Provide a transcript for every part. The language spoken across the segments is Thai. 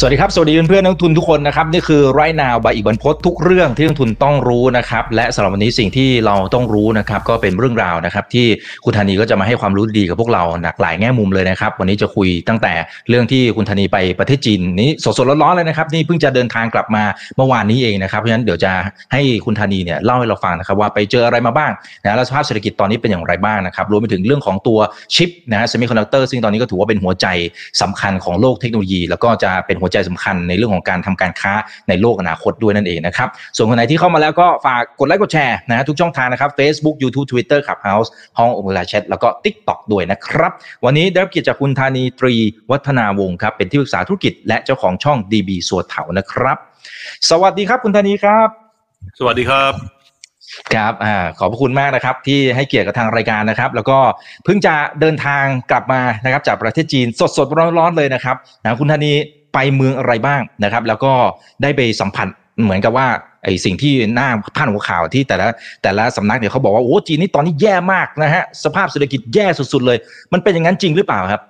สวัสดีครับ สวัสดีเพื่อนๆนักทุนทุกคนนะครับ นี่คือไรนาวบายอีกบรรพททุกเรื่องที่นักทุนต้องรู้นะครับ และสำหรับวันนี้สิ่งที่เราต้องรู้นะครับก็เป็นเรื่องราวนะครับ ที่คุณธานีก็จะมาให้ความรู้ดีกับพวกเราหลากหลายแง่มุมเลยนะครับ วันนี้จะคุยตั้งแต่เรื่องที่คุณธานีไปประเทศจีนนี้สดๆร้อนๆเลยนะครับนี่เพิ่งจะเดินทางกลับมาเมื่อวานนี้เองนะครับเพราะฉะนั้นเดี๋ยวจะให้คุณธานีเนี่ยเล่าให้เราฟังนะครับว่าไปเจออะไรมาบ้างนะแล้วสภาพเศรษฐกิจตอนนี้เป็นอย่างไรบ้างนะครับรวมไปถึงเรื่องของตัวชิปนะเซมิคอนดักเตอร์ซึ่งตอนนี้ก็ถือว่าเป็นหัวใจสำคัญของโลกเทคโนโลยี แล้วก็จะเป็นหัวใจสำคัญในเรื่องของการทำการค้าในโลกอนาคตด้วยนั่นเองนะครับ ส่วนคนไหนที่เข้ามาแล้วก็ฝากกดไลค์กดแชร์นะทุกช่องทางนะครับ Facebook YouTube Twitter Clubhouse ห้ององค์ลาแชทแล้วก็ TikTok ด้วยนะครับ วันนี้ได้รับเกียรติจากคุณธานีตรีวัฒนาวงศ์ครับ เป็นที่ปรึกษาธุรกิจและเจ้าของช่อง DB ซัวเถานะครับ สวัสดีครับคุณธานีครับ สวัสดีครับครับอ่าขอบพระคุณมากนะครับ ที่ให้เกียรติกับทางรายการนะครับ แล้วก็เพิ่งจะเดินทางกลับมานะครับ จากประเทศจีนสดๆร้อนๆเลยนะครับนะคุณธานี ไปเมืองอะไรบ้างนะครับ แล้วก็ได้ไปสัมผัสเหมือนกับว่าไอ้สิ่งที่หน้าพาดหัวข่าวที่แต่ละแต่ละสำนักเนี่ยเขาบอกว่าโอ้จีนนี่ตอนนี้แย่มากนะฮะสภาพเศรษฐกิจแย่สุด ๆ เลย มันเป็นอย่างนั้นจริงหรือเปล่าครับ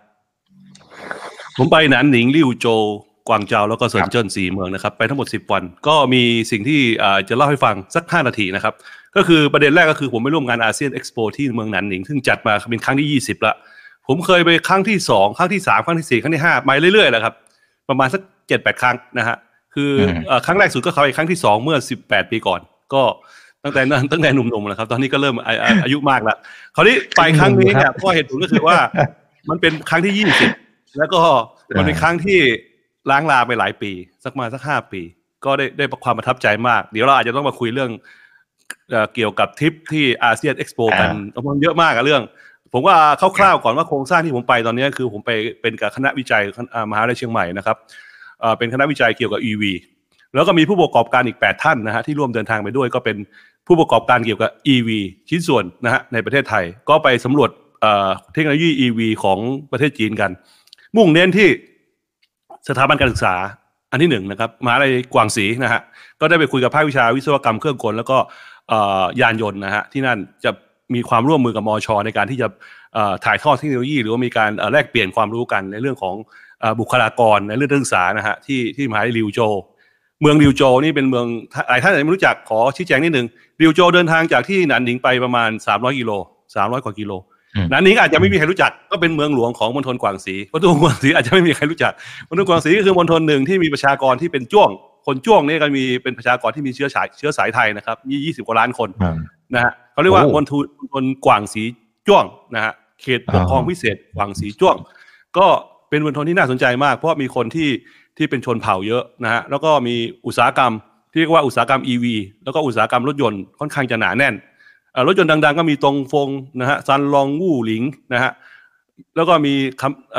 ผมไปหนานหนิงลิ่วโจวกวางเจาแล้วก็เซินเจิ้นสี่เมืองนะครับ ไปทั้งหมด 10 วัน ก็มีสิ่งที่จะเล่าให้ฟังสัก 5 นาทีนะครับ ก็คือประเด็นแรกก็คือผมไปร่วมงานอาเซียนเอ็กซ์โปที่เมืองหนานหนิง ซึ่งจัดมาเป็นครั้งที่ 20 ละ ผมเคยไปครั้งที่ 2 ครั้งที่ 3 ครั้งที่ 4 ครั้งที่5มาเรื่อยๆแหละครับ ประมาณสัก7-8ครั้งนะฮะคือครั้งแรกสุดก็เข้าไปครั้งที่2เมื่อ18ปีก่อน ก็ตั้งแต่นั้นตั้งแต่หนุ่มๆนะครับ ตอนนี้ก็เริ่มอายุมากแล้วคราวนี้ไปครั้งนี้เนี่ยก็เหตุผลก็คือว่า มันเป็นครั้งที่20แล้วก็มันเป็นครั้งที่ล้างลาไปหลายปี สักมาสักห้าปี ก็ได้ได้ความประทับใจมาก เดี๋ยวเราอาจจะต้องมาคุยเรื่องเกี่ยวกับทริปที่อาเซียนเอ็กซ์โปกันมันเยอะมากอะเรื่อง ผมว่าคร่าวๆก่อนว่าโครงสร้างที่ผมไปตอนนี้คือผมไปเป็นกับคณะวิจัยมหาวิทยาลัยเชียงใหม่นะครับเป็นคณะวิจัยเกี่ยวกับ EV แล้วก็มีผู้ประกอบการอีก 8 ท่านนะฮะที่ร่วมเดินทางไปด้วย ก็เป็นผู้ประกอบการเกี่ยวกับ EV ชิ้นส่วนนะฮะในประเทศไทย ก็ไปสำรวจเทคโนโลยี EV ของประเทศจีนกัน มุ่งเน้นที่สถาบันการศึกษาอันที่หนึ่งนะครับมหาลัยกวางศรีนะฮะก็ได้ไปคุยกับภาควิชาวิศวกรรมเครื่องกลแล้วก็ยานยนต์นะฮะที่นั่นจะ มีความร่วมมือกับมอชในการที่จะถ่ายทอดเทคโนโลยี หรือว่ามีการแลกเปลี่ยนความรู้กันในเรื่องของบุคลากรในเรื่องการศึกษานะฮะที่ที่มหาลัยริวโจ เมืองริวโจนี่เป็นเมืองหลายท่านอาจจะไม่รู้จักขอชี้แจงนิดนึงริวโจเดินทางจากที่หนานหนิงไปประมาณ 300กิโล300 กว่ากิโลนั้นนี้อาจจะไม่มีใครรู้จักก็เป็นเมืองหลวงของมณฑลกวางสีมณฑลกวางสีอาจจะไม่มีใครรู้จักมณฑลกวางสีก็คือมณฑลหนึ่งที่มีประชากรที่เป็นจ้วงคนจ้วงนี่ก็มีเป็นประชากรที่มีเชื้อสายเชื้อสายไทยนะครับมียี่สิบกว่าล้านคน นะฮะเขาเรียกว่ามณฑลมณฑลกวางสีจ้วงนะฮะเขตปกครองพิเศษกวางสีจ้วง ก็เป็นมณฑลที่น่าสนใจมาก เพราะมีคนที่ที่เป็นชนเผ่าเยอะนะฮะแล้วก็มีอุตสาหกรรมที่เรียกว่าอุตสาหกรรม EV แล้วก็อุตสาหกรรมรถยนต์ค่อนข้างจะหนาแน่นรถยนต์ดัง ๆ ก็มีตรงฟงนะฮะซันลองวู่หลิงนะฮะแล้วก็มี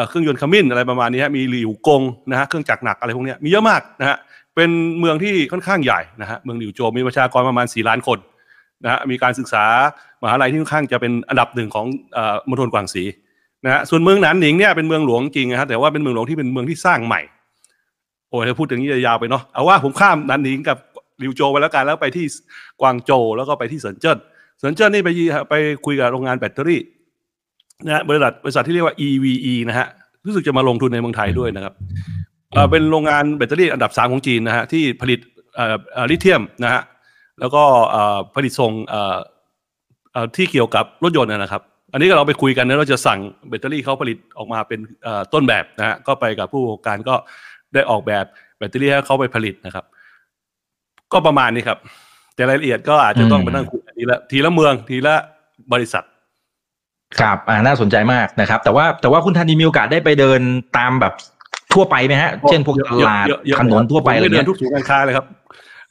เครื่องยนต์ขมิ้นอะไรประมาณนี้ฮะมีหลิวกงนะฮะเครื่องจักรหนักอะไรพวกนี้มีเยอะมากนะฮะเป็นเมืองที่ค่อนข้างใหญ่นะฮะเมืองหลิวโจมีประชากรประมาณ 4 ล้านคน นะฮะมีการศึกษามหาลัยที่ค่อนข้างจะเป็นอันดับหนึ่งของมณฑลกวางสีนะฮะส่วนเมืองหนานหนิงเนี่ยเป็นเมืองหลวงจริงนะฮะแต่ว่าเป็นเมืองหลวงที่เป็นเมืองที่สร้างใหม่ โอ้ยถ้าพูดอย่างนี้จะยาวไปเนาะเอาว่าผมข้ามหนานหนิงกับหลิวโจไปแล้วกันแล้วไปที่กวางโจแล้วก็ไปที่เซินเจิ้นสนเจิ้นนี่ไปไปคุยกับโรงงานแบตเตอรี่นะบริษัทบริษัทที่เรียกว่า EVE นะฮะรู้สึกจะมาลงทุนในเมืองไทยด้วยนะครับเป็นโรงงานแบตเตอรี่อันดับสามของจีนนะฮะที่ผลิตลิเธียมนะฮะ แล้วก็ผลิตส่งที่เกี่ยวกับรถยนต์นะครับ อันนี้ก็เราไปคุยกันนะเราจะสั่งแบตเตอรี่เขาผลิตออกมาเป็นต้นแบบนะฮะก็ไปกับผู้ประกอบการก็ได้ออกแบบแบตเตอรี่ให้เขาไปผลิตนะครับ ก็ประมาณนี้ครับ แต่รายละเอียดก็อาจจะต้องมานั่งคุยทีละทีละเมืองทีละบริษัทครับอ่าน่าสนใจมากนะครับ แต่ว่าแต่ว่าคุณธานีมีโอกาสได้ไปเดินตามแบบทั่วไปไหมฮะ เช่นพวกตลาดถนนทั่วไปอะไรเงี้ยทุกศูนย์การค้าเลยครับ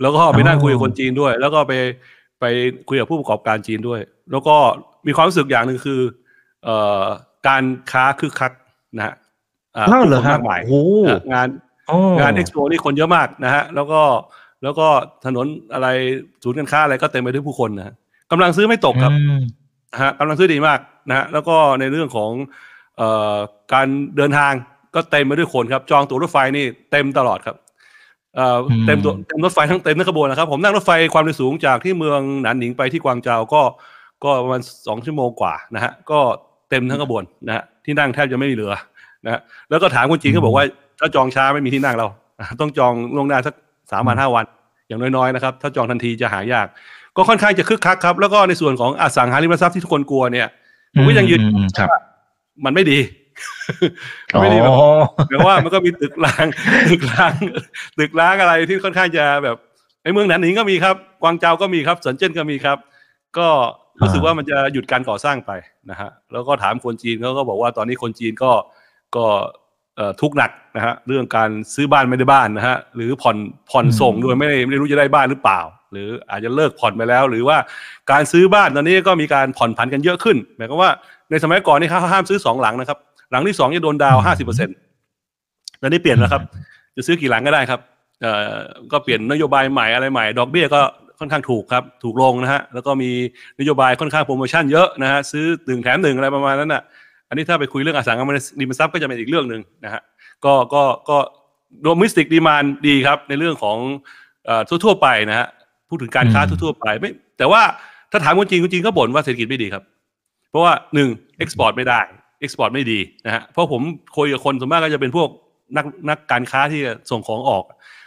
แล้วก็ไปนั่งคุยกับคนจีนด้วย แล้วก็ไปไปคุยกับผู้ประกอบการจีนด้วย แล้วก็มีความรู้สึกอย่างหนึ่งคือ เอ่อการค้าคึกคักนะฮะอ่าเหรอครับงานงานเอ็กซ์โปนี่คนเยอะมากนะฮะ แล้วก็แล้วก็ถนนอะไรศูนย์การค้าอะไรก็เต็มไปด้วยผู้คนนะกำลังซื้อไม่ตกครับฮะกำลังซื้อดีมากนะฮะแล้วก็ในเรื่องของเอ่อการเดินทางก็เต็มไปด้วยคนครับ จองตั๋วรถไฟนี่เต็มตลอดครับ เอ่อเต็มตัวเต็มรถไฟทั้งเต็มทั้งขบวนนะครับ ผมนั่งรถไฟความเร็วสูงจากที่เมืองหนานหนิงไปที่กวางเจาก็ก็ประมาณสองชั่วโมงกว่านะฮะก็เต็มทั้งกระบวนนะฮะที่นั่งแทบจะไม่มีเหลือนะฮะแล้วก็ถามคนจีนก็บอกว่า ถ้าจองช้าไม่มีที่นั่งเรา ต้องจองล่วงหน้าสักสามวันห้าวัน อย่างน้อยๆนะครับ ถ้าจองทันทีจะหายาก ก็ค่อนข้างจะคึกคักครับ แล้วก็ในส่วนของอสังหาริมทรัพย์ที่ทุกคนกลัวเนี่ยผมก็ยังยืนอืมครับมันไม่ดี มันไม่ดีแบบอ๋อแปลว่ามันก็มีตึกร้างตึกร้าง ตึกร้างอะไรที่ค่อนข้างจะแบบในเมืองหนานหนิงก็มีครับกวางเจาก็มีครับเซินเจิ้นก็มีครับ ก็รู้สึกว่ามันจะหยุดการก่อสร้างไปนะฮะแล้วก็ถามคนจีนเขาก็บอกว่าตอนนี้คนจีนก็ก็เอ่อทุกข์หนักนะฮะเรื่องการซื้อบ้านไม่ได้บ้านนะฮะหรือผ่อนผ่อนส่งโดยไม่ได้ไม่รู้จะได้บ้านหรือเปล่า หรืออาจจะเลิกผ่อนไปแล้ว หรือว่าการซื้อบ้านตอนนี้ก็มีการผ่อนผันกันเยอะขึ้นหมายความว่าในสมัยก่อนนี่เขาห้ามซื้อสองหลังนะครับ หลังที่สองจะโดนดาวห้าสิบเปอร์เซ็นต์ตอนนี้เปลี่ยนแล้วครับ จะซื้อกี่หลังก็ได้ครับเอ่อก็เปลี่ยนนโยบายใหม่อะไรใหม่ ดอกเบี้ยก็ค่อนข้างถูกครับ ถูกลงนะฮะ แล้วก็มีนโยบายค่อนข้างโปรโมชั่นเยอะนะฮะ ซื้อหนึ่งแถมหนึ่งอะไรประมาณนั้นน่ะ อันนี้ถ้าไปคุยเรื่องอสังหาริมทรัพย์ก็จะเป็นอีกเรื่องหนึ่งนะฮะ ก็ก็ก็ domestic demand ดีครับ ในเรื่องของเอ่อทั่วๆไปนะฮะ พูดถึงการค้าอืมทั่วๆไปไม่ แต่ว่าถ้าถามคนจีนคนจีนก็บ่นว่าเศรษฐกิจไม่ดีครับ เพราะว่าหนึ่ง export ไม่ได้ export ไม่ดีนะฮะเพราะผมคุยกับคนส่วนมากก็จะเป็นพวกนักนักการค้าที่ส่งของออก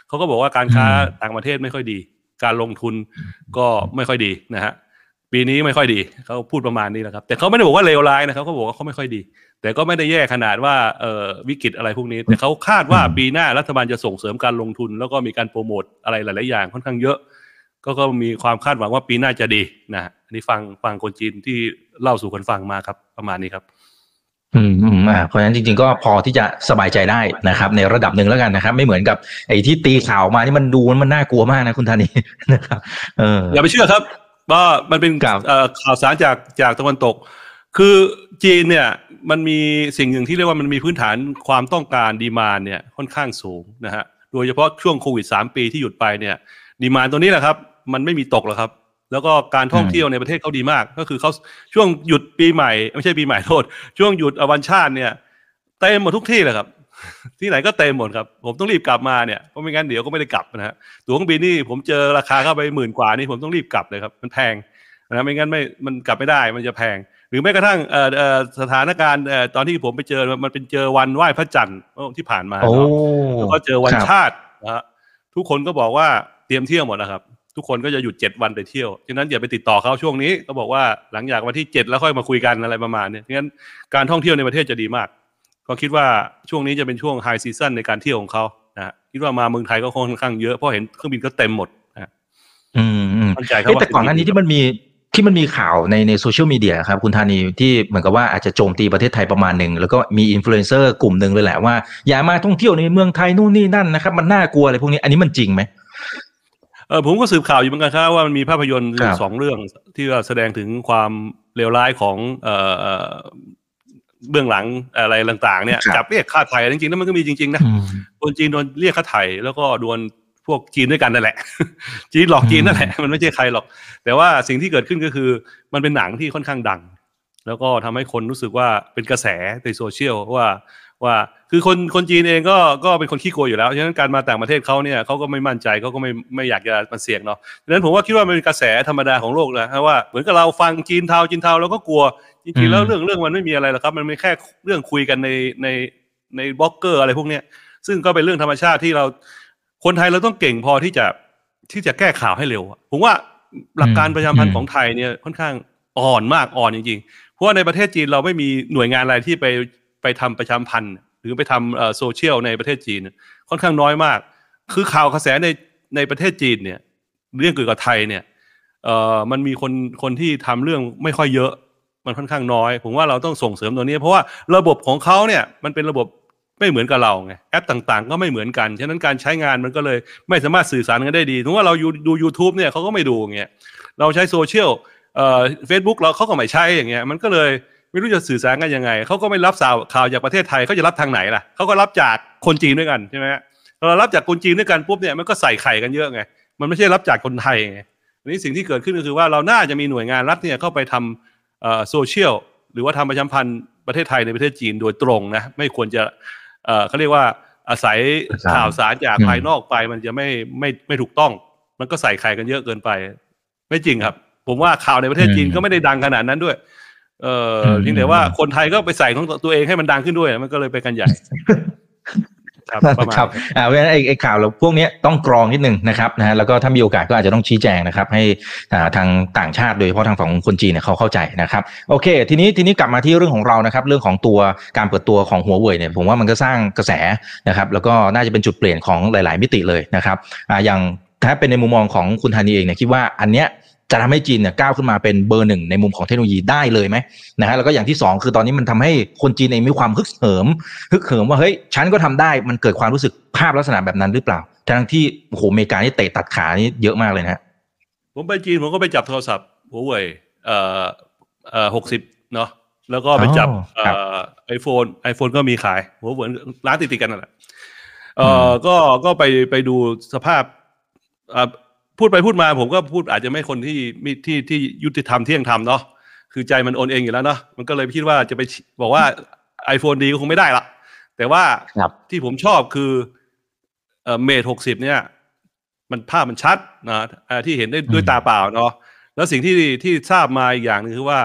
เขาก็บอกว่าการค้าอืมต่างประเทศไม่ค่อยดี การลงทุนก็ไม่ค่อยดีนะฮะปีนี้ไม่ค่อยดีเขาพูดประมาณนี้แหละครับแต่เขาไม่ได้บอกว่าเลวร้ายนะครับเขาบอกว่าเขาไม่ค่อยดี แต่ก็ไม่ได้แย่ขนาดว่าเอ่อวิกฤตอะไรพวกนี้ แต่เขาคาดว่าปีหน้ารัฐบาลจะส่งเสริมการลงทุน แล้วก็มีการโปรโมทอะไรหลาย ๆ อย่างค่อนข้างเยอะ ก็ก็มีความคาดหวังว่าปีหน้าจะดีนะฮะอันนี้ฟังฟังคนจีนที่เล่าสู่คนฟังมาครับประมาณนี้ครับ อืมอืมอ่าเพราะฉะนั้นจริงๆก็พอที่จะสบายใจได้นะครับ ในระดับหนึ่งแล้วกันนะครับ ไม่เหมือนกับไอ้ที่ตีข่าวมานี่มันดูมันน่ากลัวมากนะคุณธานีนะครับเอออย่าไปเชื่อครับว่ามันเป็นครับเอ่อข่าวสารจากจากตะวันตก คือจีนเนี่ยมันมีสิ่งหนึ่งที่เรียกว่ามันมีพื้นฐานความต้องการดีมานเนี่ยค่อนข้างสูงนะฮะโดยเฉพาะช่วงโควิดสามปีที่หยุดไปเนี่ยดีมานตัวนี้แหละครับ มันไม่มีตกหรอกครับ แล้วก็การท่องเที่ยวในประเทศเขาดีมาก ก็คือเขาช่วงหยุดปีใหม่ ไม่ใช่ปีใหม่โทษ ช่วงหยุดวันชาติเนี่ยเต็มหมดทุกที่เลยครับ ที่ไหนก็เต็มหมดครับ ผมต้องรีบกลับมาเนี่ยเพราะไม่งั้นเดี๋ยวก็ไม่ได้กลับนะฮะตั๋วเครื่องบินนี่ผมเจอราคาเข้าไปหมื่นกว่านี่ผมต้องรีบกลับเลยครับ มันแพงนะไม่งั้นไม่มันกลับไม่ได้มันจะแพง หรือแม้กระทั่งเอ่อเอ่อสถานการณ์เอ่อตอนที่ผมไปเจอมันเป็นเจอวันไหว้พระจันทร์ที่ผ่านมาโอ้เนาะแล้วก็เจอวันครับชาตินะฮะทุกคนก็บอกว่าเตรียมเที่ยวหมดนะครับ ทุกคนก็จะหยุดเจ็ดวันไปเที่ยวฉะนั้นอย่าไปติดต่อเขาช่วงนี้ก็บอกว่าหลังจากวันที่เจ็ดแล้วค่อยมาคุยกันอะไรประมาณเนี้ยงั้นการท่องเที่ยวในประเทศจะดีมาก ก็คิดว่าช่วงนี้จะเป็นช่วงไฮซีซันในการเที่ยวของเขานะฮะคิดว่ามาเมืองไทยก็ค่อนข้างเยอะเพราะเห็นเครื่องบินก็เต็มหมดนะฮะอืมอืมมั่นใจครับเอ๊ะว่าแต่ก่อนหน้านี้ที่มันมีที่มันมีข่าวในในโซเชียลมีเดียครับคุณธานีที่เหมือนกับว่าอาจจะโจมตีประเทศไทยประมาณหนึ่ง แล้วก็มีอินฟลูเอนเซอร์กลุ่มหนึ่งเลยแหละว่าอย่ามาท่องเที่ยวในเมืองไทยนู่นนี่นั่นนะครับมันน่ากลัวอะไรพวกนี้อันนี้มันจริงไหมเออผมก็สืบข่าวอยู่เหมือนกันครับว่ามันมีภาพยนตร์ครับสองเรื่องที่ว่าแสดงถึงความเลวร้ายของเอ่อเอ่อเบื้องหลังอะไรต่างๆเนี่ยครับจับเรียกค่าไถ่จริงๆแล้วมันก็มีจริงๆนะอืมคนจีนโดนเรียกค่าไถ่แล้วก็โดนพวกจีนด้วยกันนั่นแหละ จีนหลอกจีนนั่นแหละ มันไม่ใช่ใครหรอก แต่ว่าสิ่งที่เกิดขึ้นก็คือ มันเป็นหนังที่ค่อนข้างดัง แล้วก็ทำให้คนรู้สึกว่าเป็นกระแสในโซเชียลว่าว่า คือคนคนจีนเองก็ก็เป็นคนขี้กลัวอยู่แล้วฉะนั้นการมาต่างประเทศเขาเนี่ยเขาก็ไม่มั่นใจเขาก็ไม่ไม่อยากจะมาเสี่ยงเนาะฉะนั้นผมว่าคิดว่ามันเป็นกระแสธรรมดาของโลกนะฮะว่าเหมือนกับเราฟังจีนเทาจีนเทาเราก็กลัวจริงๆแล้วอืมเรื่องเรื่องมันไม่มีอะไรหรอกครับ มันไม่แค่เรื่องคุยกันในในในบล็อกเกอร์อะไรพวกเนี้ยซึ่งก็เป็นเรื่องธรรมชาติที่เราคนไทยเราต้องเก่งพอที่จะที่จะแก้ข่าวให้เร็วอะผมว่าหลักการประชาสัมพันธ์ของไทยเนี่ยค่อนข้างอ่อนมากอ่อนจริงๆ เพราะว่าในประเทศจีนเราไม่มีหน่วยงานอะไรที่ไปไปทำประชาสัมพันธ์ หรือไปทำโซเชียลในประเทศจีน ค่อนข้างน้อยมาก คือข่าวกระแสในในประเทศจีนเนี่ย เรื่องเกี่ยวกับไทยเนี่ยเอ่อมันมีคนคนที่ทำเรื่องไม่ค่อยเยอะ มันค่อนข้างน้อย ผมว่าเราต้องส่งเสริมตัวนี้ เพราะว่าระบบของเขาเนี่ยมันเป็นระบบไม่เหมือนกับเราไงแอปต่างๆ ก็ไม่เหมือนกัน ฉะนั้นการใช้งานมันก็เลยไม่สามารถสื่อสารกันได้ดีถึงว่าเราอยู่ดู YouTube เนี่ยเขาก็ไม่ดูอย่างเงี้ยเราใช้โซเชียลเอ่อเฟซบุ๊กเราเขาก็ไม่ใช้อย่างเงี้ยมันก็เลย ไม่รู้จะสื่อสารกันยังไงเขาก็ไม่รับข่าวข่าวจากประเทศไทยเขาจะรับทางไหนล่ะเขาก็รับจากคนจีนด้วยกันใช่ไหมฮะพอเรารับจากคนจีนด้วยกันปุ๊บเนี่ยมันก็ใส่ไข่กันเยอะไงมันไม่ใช่รับจากคนไทยไงอันนี้สิ่งที่เกิดขึ้นก็คือว่าเราน่าจะมีหน่วยงานรัฐเนี่ยเข้าไปทำเอ่อโซเชียลหรือว่าทำประชาสัมพันธ์ประเทศไทยในประเทศจีนโดยตรงนะไม่ควรจะเอ่อเขาเรียกว่าอาศัยครับข่าวสารจากอืมภายนอกไปมันจะไม่ไม่ไม่ถูกต้อง มันก็ใส่ไข่กันเยอะเกินไป ไม่จริงครับ ผมว่าข่าวในประเทศจีนอืมก็ไม่ได้ดังขนาดนั้นด้วย เอออมเพียงแต่ว่าคนไทยก็ไปใส่ของตัวเองให้มันดังขึ้นด้วย มันก็เลยไปกันใหญ่ครับประมาณครับอ่าเพราะฉะนั้นไอ้ไอ้ข่าวเราพวกเนี้ยต้องกรองนิดนึงนะครับนะฮะแล้วก็ถ้ามีโอกาสก็อาจจะต้องชี้แจงนะครับ ให้อ่าทางต่างชาติโดยเฉพาะทางฝั่งของคนจีนเนี่ยเขาเข้าใจนะครับโอเค ทีนี้ทีนี้กลับมาที่เรื่องของเรานะครับเรื่องของตัวการเปิดตัวของหัวเว่ยเนี่ยผมว่ามันก็สร้างกระแสนะครับแล้วก็น่าจะเป็นจุดเปลี่ยนของหลาย ๆ มิติเลยนะครับอ่าอย่างถ้าเป็นในมุมมองของคุณธานีเองเนี่ยคิดว่าอันเนี้ย จะทำให้จีนเนี่ยก้าวขึ้นมาเป็นเบอร์หนึ่งในมุมของเทคโนโลยีได้เลยไหมนะฮะแล้วก็อย่างที่สองคือตอนนี้มันทำให้คนจีนเองมีความฮึกเหิมฮึกเหิมว่าเฮ้ยฉันก็ทำได้มันเกิดความรู้สึกภาพลักษณะแบบนั้นหรือเปล่า ทั้งที่โอ้โหอเมริกานี่เตะตัดขานี่เยอะมากเลยนะฮะผมไปจีนผมก็ไปจับโทรศัพท์หัวเว่ยเอ่อเอ่อหกสิบเนาะแล้วก็ไปจับอ๋อครับไอโฟนไอโฟนก็มีขายหัวเว่ยร้านติดๆกันนั่นแหละเอ่อมอก็ก็ไปไปดูสภาพอ่า พูดไปพูดมาผมก็พูดอาจจะไม่คนที่มีที่ที่ยุติธรรมเที่ยงธรรมเนาะคือใจมันโอนเองอยู่แล้วเนาะมันก็เลยคิดว่าจะไปบอกว่า iPhone ดีก็คงไม่ได้ละแต่ว่าครับที่ผมชอบคือเอ่อเมทหกสิบเนี่ย มันภาพมันชัดนะอ่าที่เห็นได้ด้วยอืมตาเปล่าเนาะแล้วสิ่งที่ที่ทราบมาอีกอย่างหนึงคือว่า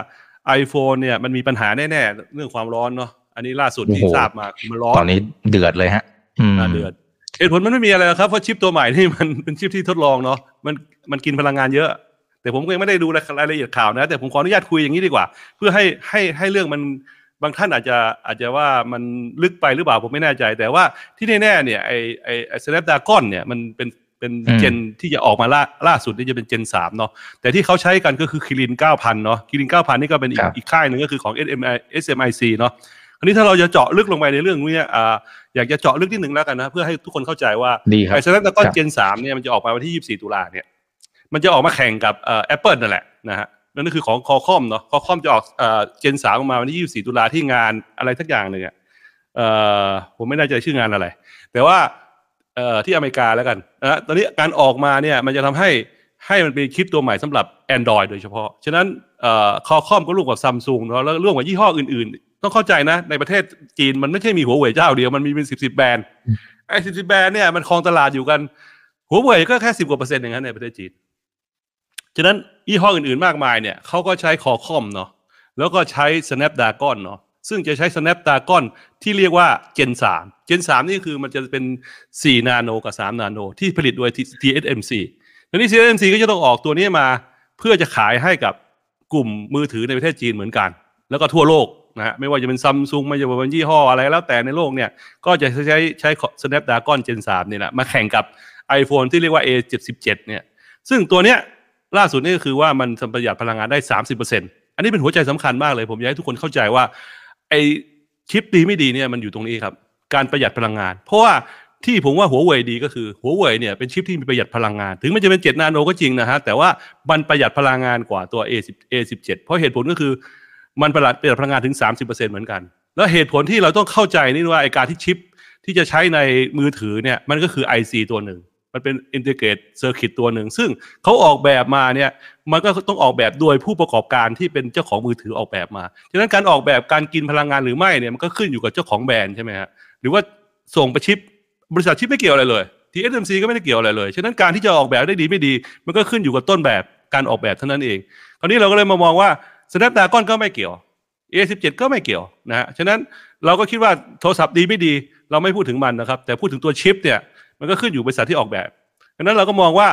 iPhone เนี่ยมันมีปัญหาแน่ๆเรื่องความร้อนเนาะอันนี้ล่าสุดที่ทราบมาคือมันร้อนตอนนี้เดือดเลยฮะอืมน่าเดือด เหตุผลมันไม่มีอะไรหรอกครับ เพราะชิปตัวใหม่นี่มันเป็นชิปที่ทดลองเนาะมันมันกินพลังงานเยอะ แต่ผมก็ยังไม่ได้ดูรายละเอียดข่าวนะ แต่ผมขออนุญาตคุยอย่างนี้ดีกว่า เพื่อให้ให้ให้เรื่องมันบางท่านอาจจะอาจจะว่ามันลึกไปหรือเปล่าผมไม่แน่ใจ แต่ว่าที่แน่ๆเนี่ยไอไอไอ Snapdragon เนี่ยมันเป็นเป็นอืมเจนที่จะออกมาล่าล่าสุดนี่จะเป็นเจนสามเนาะแต่ที่เขาใช้กันก็คือคิริน9,000เนาะคิริน9,000นี่ก็เป็นอีคกรับอีกค่ายหนึ่งก็คือของ SMI SMIC เนาะคราวนี้ถ้าเราจะเจาะลึกลงไปในเรื่องนี้อ่า อยากจะเจาะลึกนิดหนึ่งแล้วกันนะ เพื่อให้ทุกคนเข้าใจว่าดีครับไอ้สแนปดราก้อนครับเจนสามเนี่ยมันจะออกมาวันที่24ตุลาเนี่ย มันจะออกมาแข่งกับเอ่อแอปเปิลนั่นแหละนะฮะนั่นก็คือของ Qualcomm เนาะ Qualcomm จะออกเอ่อ Gen สามออกมาวันที่24ตุลาที่งานอะไรสักอย่างหนึ่งอะเอ่อผมไม่แน่ใจชื่องานอะไร แต่ว่าเอ่อที่อเมริกาแล้วกันนะฮะตอนนี้การออกมาเนี่ยมันจะทำให้ให้มันเป็นชิปตัวใหม่สำหรับ Android โดยเฉพาะ ฉะนั้นเอ่อ Qualcomm ก็ร่วมกับซัมซุงเนาะแล้วร่วมกับยี่ห้ออื่นๆ ต้องเข้าใจนะ ในประเทศจีนมันไม่ใช่มีหัวเว่ยเจ้าเดียวมันมีเป็นสิบสิบแบรนด์ไอ้สิบสิบแบรนด์เนี่ยมันครองตลาดอยู่กันหัวเว่ยก็แค่สิบกว่าเปอร์เซ็นต์อย่างนั้นในประเทศจีนฉะนั้นยี่ห้ออื่นๆมากมายเนี่ยเขาก็ใช้คอคอมเนาะแล้วก็ใช้ Snapdragon เนาะซึ่งจะใช้ Snapdragon ที่เรียกว่า Gen 3 Gen 3 นี่คือมันจะเป็น 4 นาโนกับ 3 นาโน ที่ผลิตโดย TSMC ทีนี้ TSMC ก็จะต้องออกตัวนี้มาเพื่อจะขายให้กับกลุ่มมือถือในประเทศจีนเหมือนกัน แล้วก็ทั่วโลก นะฮะไม่ว่าจะเป็นซัมซุงไม่ว่าจะเป็นยี่ห้ออะไรแล้วแต่ในโลกเนี่ยก็จะใช้ใช้ Snapdragon Gen 3นี่แหละมาแข่งกับ iPhone ที่เรียกว่า A77 เนี่ยซึ่งตัวเนี้ยล่าสุดนี่ก็คือว่ามันประหยัดพลังงานได้ 30%อันนี้เป็นหัวใจสำคัญมากเลย ผมอยากให้ทุกคนเข้าใจว่าไอชิปดีไม่ดีเนี่ยมันอยู่ตรงนี้ครับ การประหยัดพลังงาน เพราะว่าที่ผมว่าหัวเว่ยดีก็คือหัวเว่ยเนี่ยเป็นชิปที่มีประหยัดพลังงาน ถึงมันจะเป็น 7 นาโนก็จริงนะฮะแต่ว่ามันประหยัดพลังงานกว่าตัว A10 A17 เพราะเหตุผลก็คือ มันประหยัดเประหยัดพลังงานถึง 30%เหมือนกัน แล้วเหตุผลที่เราต้องเข้าใจนี่ว่าไอ้การที่ชิปที่จะใช้ในมือถือเนี่ยมันก็คือ IC ตัวหนึ่ง มันเป็น integrated circuit ตัวหนึ่ง ซึ่งเขาออกแบบมาเนี่ยมันก็ต้องออกแบบโดยผู้ประกอบการที่เป็นเจ้าของมือถือออกแบบมาฉะนั้นการออกแบบการกินพลังงานหรือไม่เนี่ยมันก็ขึ้นอยู่กับเจ้าของแบรนด์ใช่ไหมฮะหรือว่าส่งไปชิปบริษัทชิปไม่เกี่ยวอะไรเลย TSMC ก็ไม่ได้เกี่ยวอะไรเลย ฉะนั้นการที่จะออกแบบได้ดีไม่ดี มันก็ขึ้นอยู่กับต้นแบบการออกแบบเท่านั้นเอง คราวนี้เราก็เลยมามองว่า Snapdragon ก็ไม่เกี่ยว A17 ก็ไม่เกี่ยวนะฮะฉะนั้นเราก็คิดว่าโทรศัพท์ดีไม่ดี เราไม่พูดถึงมันนะครับ แต่พูดถึงตัวชิปเนี่ยมันก็ขึ้นอยู่บริษัทที่ออกแบบดังนั้นเราก็มองว่า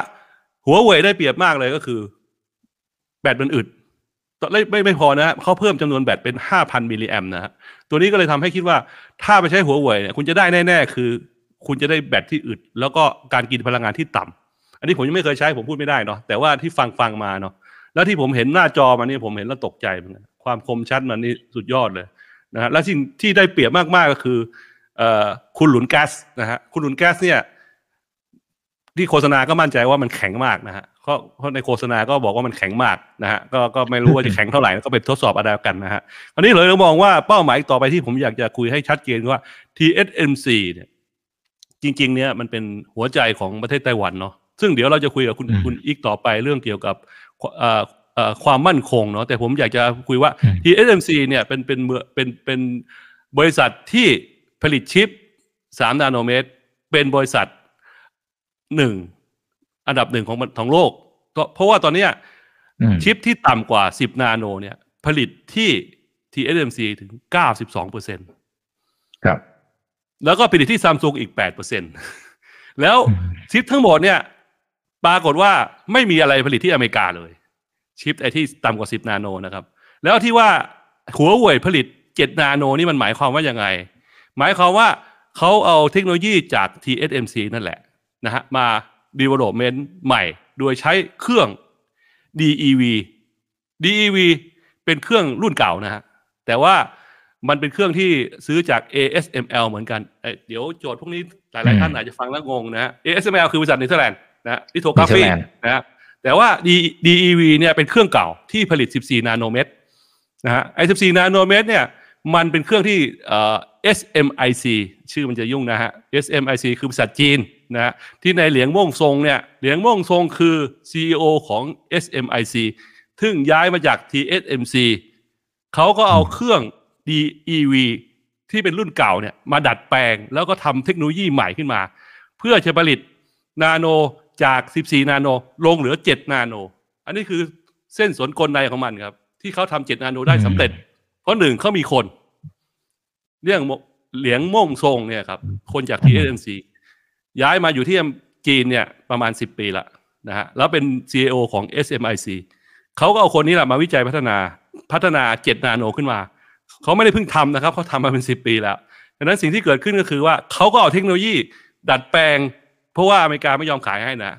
หัวเว่ยได้เปรียบมากเลยก็คือ แบตมันอึดต่อไม่ไม่ไม่พอนะฮะเขาเพิ่มจำนวนแบตเป็น 5,000 มิลลิแอมนะฮะตัวนี้ก็เลยทำให้คิดว่าถ้าไปใช้หัวเว่ยเนี่ยคุณจะได้แน่ๆ คือ คุณจะได้แบตที่อึด แล้วก็การกินพลังงานที่ต่ำอันนี้ผมยังไม่เคยใช้ผมพูดไม่ได้เนาะแต่ว่าที่ฟังฟังมาเนาะ แล้วที่ผมเห็นหน้าจอมันนี่ผมเห็นแล้วตกใจเหมือนกันความคมชัดมันนี่สุดยอดเลยนะฮะและสิ่งที่ได้เปรียบมากๆก็คือเอ่อคุณหลุนแก๊สนะฮะคุณหลุนแก๊สเนี่ยที่โฆษณาก็มั่นใจว่ามันแข็งมากนะฮะเพราะเพราะในโฆษณาก็บอกว่ามันแข็งมากนะฮะก็ก็ไม่รู้ว่าจะแข็งเท่าไหร่ก็ไปทดสอบเอะไรกันนะฮะคราวนี้เลยเรามองว่าเป้าหมายต่อไปที่ผมอยากจะคุยให้ชัดเจนว่า TSMC เนี่ยจริง ๆ เนี่ยมันเป็นหัวใจของประเทศไต้หวันเนาะซึ่งเดี๋ยวเราจะคุยกับคุณอืมคุณอีกต่อไปเรื่องเกี่ยวกับเอ่อเอ่อ ความมั่นคงเนาะแต่ผมอยากจะคุยว่าอืม TSMC เนี่ยเป็นเป็นเมือเป็นเป็นบริษัทที่ผลิตชิปสามนาโนเมตร เป็นบริษัทหนึ่งอันดับหนึ่งของของโลก ก็เพราะว่าตอนเนี้ยอืมชิปที่ต่ำกว่า 10 นาโนเนี่ย ผลิตที่ TSMC ถึง 92เปอร์เซ็นครับ แล้วก็ผลิตที่ซัมซุงอีก8เปอร์เซ็นแล้วอืมชิปทั้งหมดเนี่ย ปรากฏว่าไม่มีอะไรผลิตที่อเมริกาเลย ชิปไอที่ต่ำกว่า 10 นาโนนะครับ แล้วที่ว่าหัวเว่ยผลิต 7 นาโนนี่มันหมายความว่ายังไง หมายความว่าเขาเอาเทคโนโลยีจาก TSMC นั่นแหละนะฮะมา development ใหม่ โดยใช้เครื่อง DEV DEV เป็นเครื่องรุ่นเก่านะฮะแต่ว่ามันเป็นเครื่องที่ซื้อจาก ASML เหมือนกันเอ้ยเดี๋ยวโจทย์พวกนี้หลายๆท่านอาจจะฟังแล้วงงนะฮะ ASML คือบริษัทเนเธอร์แลนด์ นะฮะ lithography Netherlands นะฮะแต่ว่า D- DUV เนี่ยเป็นเครื่องเก่าที่ผลิต 14 นาโนเมตรนะฮะไอ้ 14 นาโนเมตรเนี่ยมันเป็นเครื่องที่เอ่อ SMIC ชื่อมันจะยุ่งนะฮะ SMIC คือบริษัทจีนนะฮะที่ในเหลียงม่งซงเนี่ยเหลียงม่งซงคือ CEO ของ SMIC ซึ่งย้ายมาจาก TSMC เขาก็เอาเครื่อง DEV ที่เป็นรุ่นเก่าเนี่ยมาดัดแปลงแล้วก็ทำเทคโนโลยีใหม่ขึ้นมา เพื่อจะผลิตนาโน จาก 14 นาโน ลงเหลือ 7 นาโน อันนี้คือเส้นสนกลในของมันครับ ที่เขาทำ7นาโนได้สำเร็จ เพราะหนึ่งเขามีคน เรื่องเหลียงม่งทรงเนี่ยครับ คนจาก TSMC ย้ายมาอยู่ที่จีนเนี่ยประมาณ 10 ปีละนะฮะแล้วเป็น CEO ของ SMIC เขาก็เอาคนนี้แหละมาวิจัยพัฒนาพัฒนา 7 นาโนขึ้นมา เขาไม่ได้เพิ่งทำนะครับเขาทำมาเป็น 10 ปีแล้วดังนั้นสิ่งที่เกิดขึ้นก็คือว่าเขาก็เอาเทคโนโลยีดัดแปลง เพราะว่าอเมริกาไม่ยอมขายให้นะ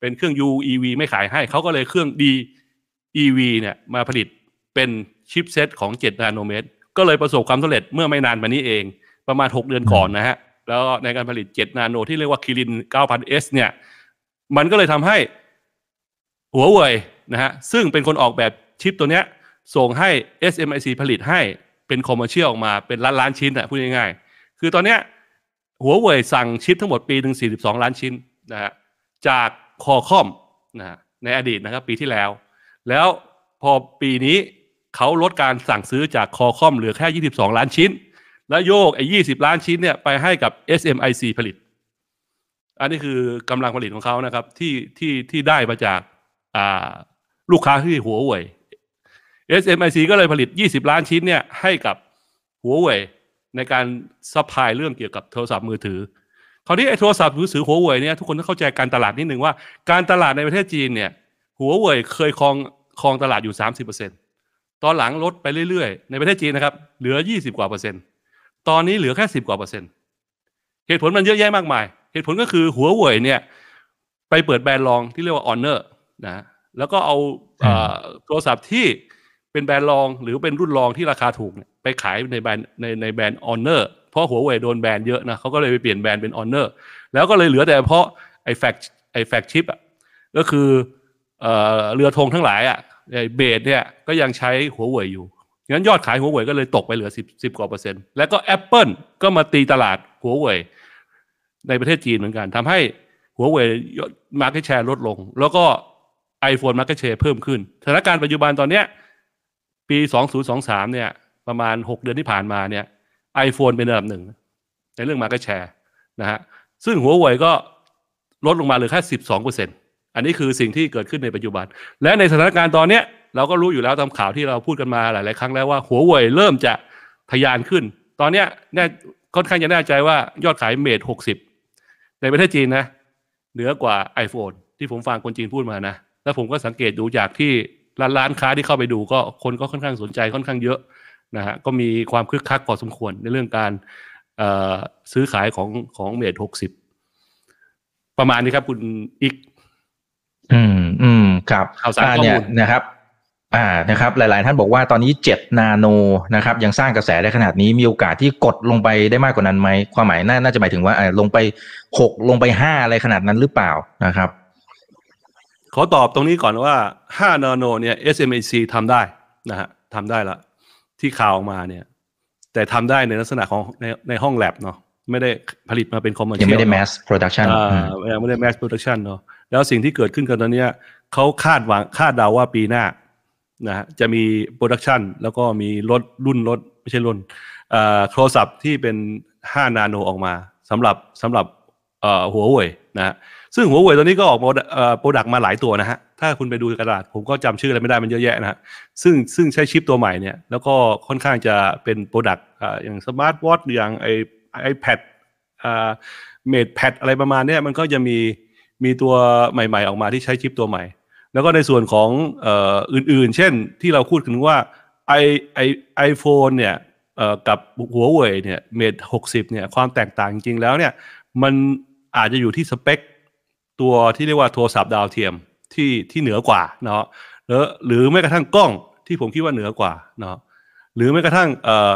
เป็นเครื่อง UEV ไม่ขายให้ เขาก็เลยเครื่อง DEV เนี่ยมาผลิตเป็นชิปเซตของ 7 นาโนเมตร ก็เลยประสบความสำเร็จเมื่อไม่นานมานี้เอง ประมาณ 6 เดือนก่อนนะฮะ แล้วในการผลิต 7 นาโนที่เรียกว่าคิริน 9000S เนี่ย มันก็เลยทำให้หัวเว่ยนะฮะ ซึ่งเป็นคนออกแบบชิปตัวเนี้ยส่งให้ SMIC ผลิตให้เป็นคอมเมอร์เชียลออกมาเป็นล้านล้านชิ้นอะพูดง่ายๆ คือตอนเนี้ย หัวเว่ยสั่งชิปทั้งหมดปีหนึ่ง42 ล้านชิ้นนะฮะจากคอคอมนะฮะในอดีตนะครับปีที่แล้ว แล้วพอปีนี้เขาลดการสั่งซื้อจากคอคอมเหลือแค่ 22 ล้านชิ้น แล้วโยกไอ้20 ล้านชิ้นเนี่ยไปให้กับ SMIC ผลิต อันนี้คือกำลังผลิตของเขานะครับที่ที่ที่ได้มาจากอ่าลูกค้าที่หัวเว่ย SMIC ก็เลยผลิต 20 ล้านชิ้นเนี่ยให้กับหัวเว่ย ในการ supply เรื่องเกี่ยวกับโทรศัพท์มือถือคราวนี้ไอ้โทรศัพท์มือถือหัวเว่ยเนี่ยทุกคนต้องเข้าใจการตลาดนิดหนึ่งว่าการตลาดในประเทศจีนเนี่ยหัวเว่ยเคยครองครองตลาดอยู่ 30%ตอนหลังลดไปเรื่อยๆ ในประเทศจีนนะครับเหลือ 20 กว่าเปอร์เซ็นต์ตอนนี้เหลือแค่ 10 กว่าเปอร์เซ็นต์เหตุผลมันเยอะแยะมากมาย เหตุผลก็คือหัวเว่ยเนี่ยไปเปิดแบรนด์รองที่เรียกว่า Honor นะแล้วก็เอาโทรศัพท์ที่ เป็นแบรนด์รองหรือเป็นรุ่นรองที่ราคาถูกเนี่ยไปขายในแบรนด์ในในแบรนด์ Honor เพราะหัวเว่ยโดนแบรนด์เยอะนะเขาก็เลยไปเปลี่ยนแบรนด์เป็น Honor แล้วก็เลยเหลือแต่เฉพาะไอ้แฟกไอ้แฟกชิปอะก็คือเอ่อเรือธงทั้งหลายอะไอ้เบสเนี่ยก็ยังใช้หัวเว่ยอยู่งั้นยอดขายหัวเว่ยก็เลยตกไปเหลือ 10 10กว่าเปอร์เซ็นต์แล้วก็ Apple ก็มาตีตลาดหัวเว่ยในประเทศจีนเหมือนกันทำให้หัวเว่ยมาร์เก็ตแชร์ลดลง แล้วก็ iPhone Market Share เพิ่มขึ้นสถานการณ์ปัจจุบันตอนเนี้ย ปี 2023 เนี่ย ประมาณ 6 เดือนที่ผ่านมาเนี่ย iPhone เป็นอันดับหนึ่งในเรื่อง Market Share นะฮะซึ่งหัวเว่ยก็ลดลงมาเหลือแค่ 12เปอร์เซ็นอันนี้คือสิ่งที่เกิดขึ้นในปัจจุบัน และในสถานการณ์ตอนเนี้ยเราก็รู้อยู่แล้วตามข่าวที่เราพูดกันมาหลาย ๆ ครั้งแล้วว่าหัวเว่ยเริ่มจะทะยานขึ้น ตอนเนี้ยแน่ค่อนข้างจะแน่ใจว่ายอดขายเมท60ในประเทศจีนนะ เหนือกว่า iPhone ที่ผมฟังคนจีนพูดมานะ แล้วผมก็สังเกตดูจากที่ ร้านร้านค้าที่เข้าไปดูก็คนก็ค่อนข้างสนใจค่อนข้างเยอะนะฮะก็มีความคึกคักพอสมควรในเรื่องการเอ่อซื้อขายของของเมทหกสิบประมาณนี้ครับคุณอีก อืมอืมครับข่าวสารอ่ข้อมูลเนี่ยนะครับอ่านะครับ หลาย ๆ ท่านบอกว่าตอนนี้เจ็ดนาโนนะครับ ยังสร้างกระแสได้ขนาดนี้มีโอกาสที่กดลงไปได้มากกว่านั้นไหมความหมายน่าน่าจะหมายถึงว่าอ่าลงไปหกลงไปห้าอะไรขนาดนั้นหรือเปล่านะครับ ขอตอบตรงนี้ก่อนว่า 5 นาโนเนี่ย SMAC ทำได้นะฮะทำได้ละที่ข่าวออกมาเนี่ย แต่ทำได้ในลักษณะของในในห้องแลบเนาะไม่ได้ผลิตมาเป็นคอมเมอร์เชียัยงลไม่ได้ mass production อ่าอืมยังไม่ได้ mass production เนาะแล้วสิ่งที่เกิดขึ้นกันตอนเนี้ยเขาคาดหวังคาดเดาว่าปีหน้านะฮะจะมี production แล้วก็มีรถรุ่นรถไม่ใช่รุ่นเอ่อโทรศัพท์ที่เป็น 5 นาโนออกมาสำหรับสำหรับเอ่อ หัวเว่ยนะฮะซึ่งหัวเว่ยตัวนี้ก็ออกมาเอ่อ product มาหลายตัวนะฮะถ้าคุณไปดูกระดาษผมก็จำชื่ออะไรไม่ได้มันเยอะแยะนะฮะซึ่งซึ่งใช้ชิปตัวใหม่เนี่ยแล้วก็ค่อนข้างจะเป็น product อ่าอย่าง smart watch อย่างไอ iPad อ่า MatePad อะไรประมาณเนี้ยมันก็จะมีมีตัวใหม่ ๆ ออกมาที่ใช้ชิปตัวใหม่ แล้วก็ในส่วนของเอ่ออื่นๆ เช่นที่เราพูดถึงว่าไอไอไอโฟนเนี่ยเอ่อกับหัวเว่ยเนี่ยเมดหกสิบเนี่ยความแตกต่างจริงๆแล้วเนี่ย มันอาจจะอยู่ที่สเปค ตัวที่เรียกว่าโทรศัพท์ดาวเทียมที่ที่เหนือกว่าเนาะหรือหรือแม้กระทั่งกล้องที่ผมคิดว่าเหนือกว่าเนาะหรือแม้กระทั่งเอ่อ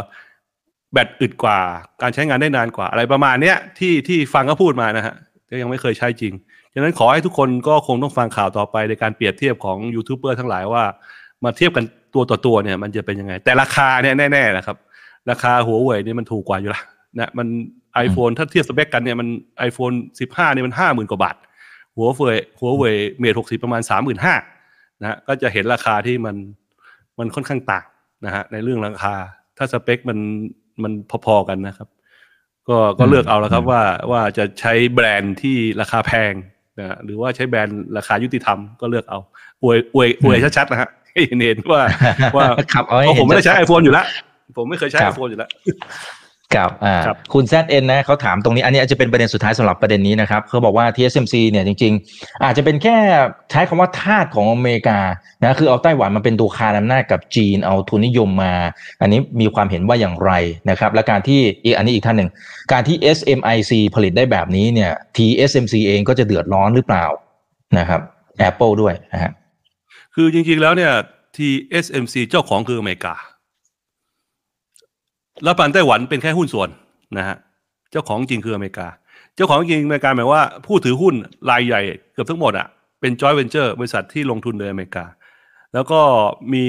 แบตอึดกว่า การใช้งานได้นานกว่าอะไรประมาณเนี้ยที่ที่ฟังก็พูดมานะฮะก็ยังไม่เคยใช้จริงฉะนั้นขอให้ทุกคนก็คงต้องฟังข่าวต่อไปในการเปรียบเทียบของยูทูบเบอร์ทั้งหลายว่า มาเทียบกันตัวต่อตัวเนี่ย มันจะเป็นยังไง แต่ราคาเนี่ยแน่ๆนะครับ ราคาหัวเว่ยเนี่ยมันถูกกว่าอยู่ละนะมัน iPhone ถ้าเทียบสเปคกันเนี่ยมัน iPhone 15เนี่ยมันห้าหมื่นกว่าบาท หัวเว่ยหัวเว่ยเมทหกสิบประมาณสามหมื่นห้านะฮะก็จะเห็นราคาที่มันมันค่อนข้างต่างนะฮะในเรื่องราคา ถ้าสเปคมันมันพอๆกันนะครับ ก็ก็เลือกเอาแล้วครับว่าว่าจะใช้แบรนด์ที่ราคาแพงนะหรือว่าใช้แบรนด์ราคายุติธรรมก็เลือกเอาอวยอวยอวยชัดๆนะฮะให้เห็นเห็นว่าว่าครับเอาให้เพราะผมไม่ได้ใช้เห็นไอโฟนอยู่แล้วผมไม่เคยใช้ครัไอบโฟนอยู่แล้ว ครับอ่าครับคุณแซดเอ็นนะเขาถามตรงนี้ อันนี้อาจจะเป็นประเด็นสุดท้ายสำหรับประเด็นนี้นะครับเขาบอกว่า TSMC เนี่ยจริง ๆ อาจจะเป็นแค่ใช้คำว่าทาสของอเมริกานะคือเอาไต้หวันมาเป็นตัวคานอำนาจกับจีนเอาทุนนิยมมา อันนี้มีความเห็นว่าอย่างไรนะครับและการที่อีกอันนี้อีกท่านหนึ่ง การที่ SMIC ผลิตได้แบบนี้เนี่ย TSMC เองก็จะเดือดร้อนหรือเปล่านะครับ Apple ด้วยนะฮะคือจริงๆแล้วเนี่ย TSMC เจ้าของคืออเมริกา รัฐบาลไต้หวันเป็นแค่หุ้นส่วนนะฮะเจ้าของจริงคืออเมริกา เจ้าของจริงอเมริกาหมายว่าผู้ถือหุ้นรายใหญ่เกือบทั้งหมดอะเป็นจอยเวนเจอร์บริษัทที่ลงทุนโดยอเมริกา แล้วก็มี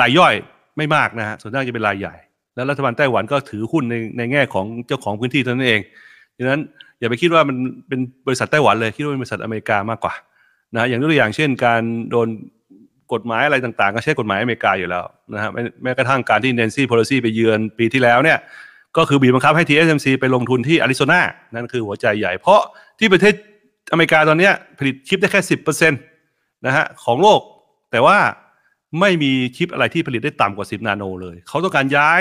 รายย่อยไม่มากนะฮะส่วนมากจะเป็นรายใหญ่ แล้วรัฐบาลไต้หวันก็ถือหุ้นในในแง่ของเจ้าของพื้นที่เท่านั้นเองดังนั้นอย่าไปคิดว่ามันเป็นบริษัทไต้หวันเลยคิดว่าเป็นบริษัทอเมริกามากกว่านะฮะอย่างตัวอย่างเช่น การโดน กฎหมายอะไรต่างๆ ก็ใช้กฎหมายอเมริกาอยู่แล้วนะฮะแม้แม้กระทั่งการที่ Nancy Pelosi ไปเยือนปีที่แล้วเนี่ยก็คือบีบบังคับให้ TSMC ไปลงทุนที่อาริโซนานั่นคือหัวใจใหญ่ เพราะที่ประเทศอเมริกาตอนนี้ผลิตชิปได้แค่สิบเปอร์เซ็นตนะฮะของโลก แต่ว่าไม่มีชิปอะไรที่ผลิตได้ต่ำกว่า 10 นาโนเลย เขาต้องการย้าย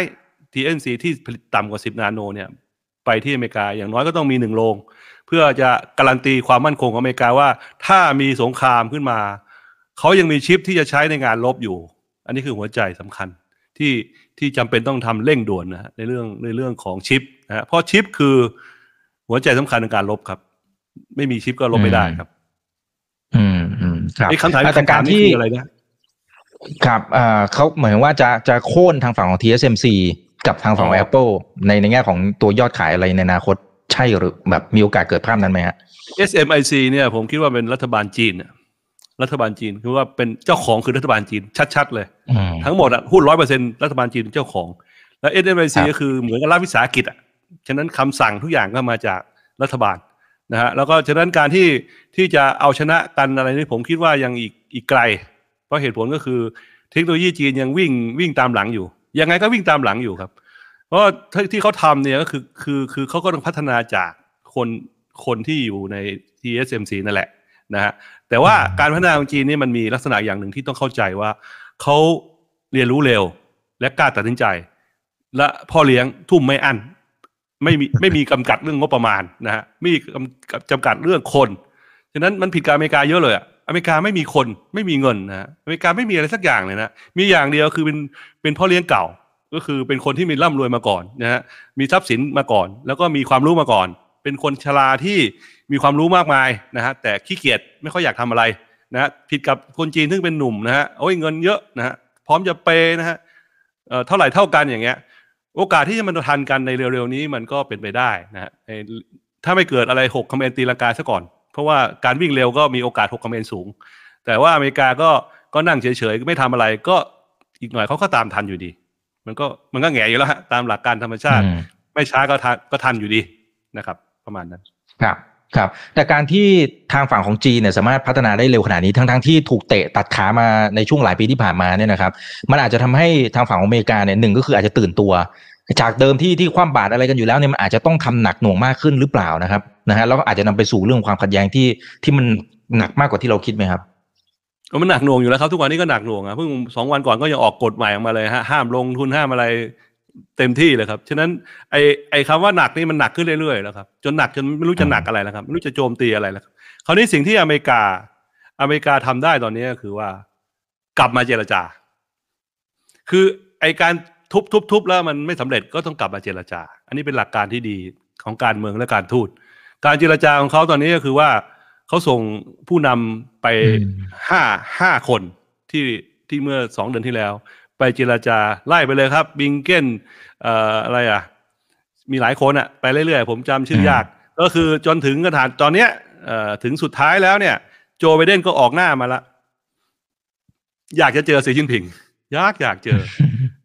TSMC ที่ผลิตต่ำกว่า 10 นาโนเนี่ยไปที่อเมริกาอย่างน้อยก็ต้องมีหนึ่งโรง เพื่อจะการันตีความมั่นคงของอเมริกาว่า ถ้ามีสงครามขึ้นมา เขายังมีชิปที่จะใช้ในงานลบอยู่ อันนี้คือหัวใจสำคัญที่ที่จำเป็นต้องทำเร่งด่วนนะฮะในเรื่องในเรื่องของชิปนะฮะเพราะชิปคือหัวใจสำคัญในการลบครับ ไม่มีชิปก็ลบไม่ได้ครับ อืมอืมครับไอ้คำถามแต่คำกาถารมที่นี่คืออะไรนะครับอ่าเขาเหมือนว่าจะจะโค่นทางฝั่งของ TSMC กับทางฝั่งของ Apple ในในแง่ของตัวยอดขายอะไรในอนาคตใช่หรือแบบมีโอกาสเกิดภาพนั้นไหมฮะ SMIC เนี่ยผมคิดว่าเป็นรัฐบาลจีนน่ะ รัฐบาลจีน คือว่าเป็นเจ้าของคือรัฐบาลจีน ชัด ๆ เลยอืมทั้งหมดอะหุ้นร้อยเปอร์เซ็นรัฐบาลจีนเป็นเจ้าของ แล้ว SMIC ครับก็คือเหมือนกับรัฐวิสาหกิจอะฉะนั้นคำสั่งทุกอย่างก็มาจากรัฐบาลนะฮะแล้วก็ฉะนั้นการที่ที่จะเอาชนะกันอะไรนี่ผมคิดว่ายังอีกอีกไกล เพราะเหตุผลก็คือเทคโนโลยีจีนยังวิ่งวิ่งตามหลังอยู่ ยังไงก็วิ่งตามหลังอยู่ครับ เพราะที่ที่เขาทำเนี่ยก็คือคือคือเขาก็ต้องพัฒนาจากคนคนที่อยู่ใน TSMC นั่นแหละ นะฮะแต่ว่าการพัฒนาของจีนนี่มันมีลักษณะอย่างหนึ่งที่ต้องเข้าใจว่าเขาเรียนรู้เร็ว และกล้าตัดสินใจ และพ่อเลี้ยงทุ่มไม่อั้นไม่มีไม่มีกำกัดเรื่องงบประมาณนะฮะไม่มีกำจำกัดเรื่องคนฉะนั้นมันผิดกับอเมริกาเยอะเลยอะอเมริกาไม่มีคนไม่มีเงินนะฮะอเมริกาไม่มีอะไรสักอย่างเลยนะมีอย่างเดียวคือเป็นเป็นพ่อเลี้ยงเก่า ก็คือเป็นคนที่มีร่ำรวยมาก่อนนะฮะมีทรัพย์สินมาก่อน แล้วก็มีความรู้มาก่อน เป็นคนชราที่มีความรู้มากมายนะฮะแต่ขี้เกียจไม่ค่อยอยากทำอะไรนะฮะผิดกับคนจีนซึ่งเป็นหนุ่มนะฮะโอ้ยเงินเยอะนะฮะพร้อมจะเปย์นะฮะเอ่อเท่าไหร่เท่ากันอย่างเงี้ย โอกาสที่จะมันทันกันในเร็วๆนี้มันก็เป็นไปได้นะฮะไอ้ถ้าไม่เกิดอะไรหกคอมเมนตีลังกาซะก่อน เพราะว่าการวิ่งเร็วก็มีโอกาสหกคอมเมนสูง แต่ว่าอเมริกาก็ก็นั่งเฉยๆไม่ทำอะไรก็อีกหน่อยเขาก็ตามทันอยู่ดี มันก็มันก็แหง่อยู่แล้วฮะตามหลักการธรรมชาติอืมไม่ช้าก็ทันก็ทันอยู่ดีนะครับ ประมาณนั้นครับครับ แต่การที่ทางฝั่งของจีนเนี่ยสามารถพัฒนาได้เร็วขนาดนี้ทั้งทั้งที่ถูกเตะตัดขามาในช่วงหลายปีที่ผ่านมาเนี่ยนะครับ มันอาจจะทำให้ทางฝั่งของอเมริกาเนี่ยหนึ่งก็คืออาจจะตื่นตัว จากเดิมที่ที่ความบาดอะไรกันอยู่แล้วเนี่ยมันอาจจะต้องทำหนักหน่วงมากขึ้นหรือเปล่านะครับนะฮะแล้วก็อาจจะนำไปสู่เรื่องความขัดแย้งที่ที่มันหนักมากกว่าที่เราคิดไหมครับมันหนักหน่วงอยู่แล้วครับทุกวันนี้ก็หนักหน่วงอะเพิ่งสองวันก่อนก็ยังออกกฎใหม่ออกมาเลยฮะห้ามลงทุนห้ามอะไร เต็มที่เลยครับ ฉะนั้นไอ้ไอ้คำว่าหนักนี่มันหนักขึ้นเรื่อยๆแล้วครับ จนหนักจนไม่รู้จะหนักอะไรแล้วครับ ไม่รู้จะโจมตีอะไรแล้วครับคราวนี้สิ่งที่อเมริกา อเมริกาทำได้ตอนนี้ก็คือว่า กลับมาเจรจา คือไอการทุบทุบทุบแล้วมันไม่สำเร็จก็ต้องกลับมาเจรจา อันนี้เป็นหลักการที่ดีของการเมืองและการทูต การเจรจาของเขาตอนนี้ก็คือว่าเขาส่งผู้นำไปห้าห้าคนที่ที่เมื่อสองเดือนที่แล้ว ไปเจรจาไล่ไปเลยครับ บิงเกนเอ่ออะไรอะ มีหลายคนอะ ไปเรื่อยๆ ผมจำชื่อยาก ก็คือจนถึงกระถานตอนเนี้ยเอ่อถึงสุดท้ายแล้วเนี่ย โจไบเดนก็ออกหน้ามาละ อยากจะเจอสีจิ้นผิง ยากอยากเจอ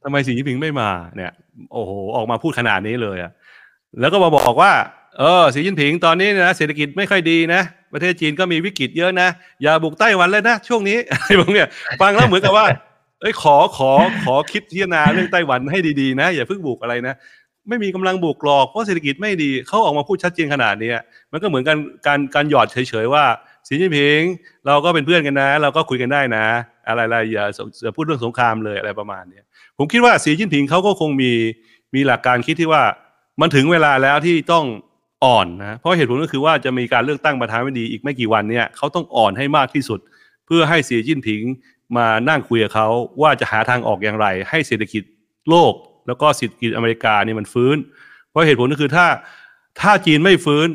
ทำไมสีจิ้นผิงไม่มาเนี่ย โอ้โห ออกมาพูดขนาดนี้เลยอะแล้วก็มาบอกว่า เออสีจิ้นผิงตอนนี้นะเศรษฐกิจไม่ค่อยดีนะประเทศจีนก็มีวิกฤตเยอะนะ อย่าบุกไต้หวันเลยนะ ช่วงนี้อะไรพวกเนี้ยฟังแล้วเหมือนกับว่า เอ้ยขอขอขอคิดพิจารณาเรื่องไต้หวันให้ดีๆนะ อย่าเพิ่งบุกอะไรนะไม่มีกำลังบุกหรอกเพราะเศรษฐกิจไม่ดีเขาออกมาพูดชัดเจนขนาดนี้มันก็เหมือนกันการการหยอดเฉยๆว่าสีจิ้นผิงเราก็เป็นเพื่อนกันนะ เราก็คุยกันได้นะ อะไรๆอย่าอย่าพูดเรื่องสงครามเลยอะไรประมาณเนี้ผมคิดว่าสีจิ้นผิงเขาก็คงมีมีหลักการคิดที่ว่ามันถึงเวลาแล้วที่ต้องอ่อนนะเพราะเหตุผลก็คือว่าจะมีการเลือกตั้งประธานาธิบดีอีกไม่กี่วันเนี่ยเขาต้องอ่อนให้มากที่สุด เพื่อให้สีจิ้นผิง มานั่งคุยกับเขาว่าจะหาทางออกอย่างไร ให้เศรษฐกิจโลก แล้วก็เศรษฐกิจอเมริกาเนี่ยมันฟื้น เพราะเหตุผลก็คือถ้าถ้าจีนไม่ฟื้น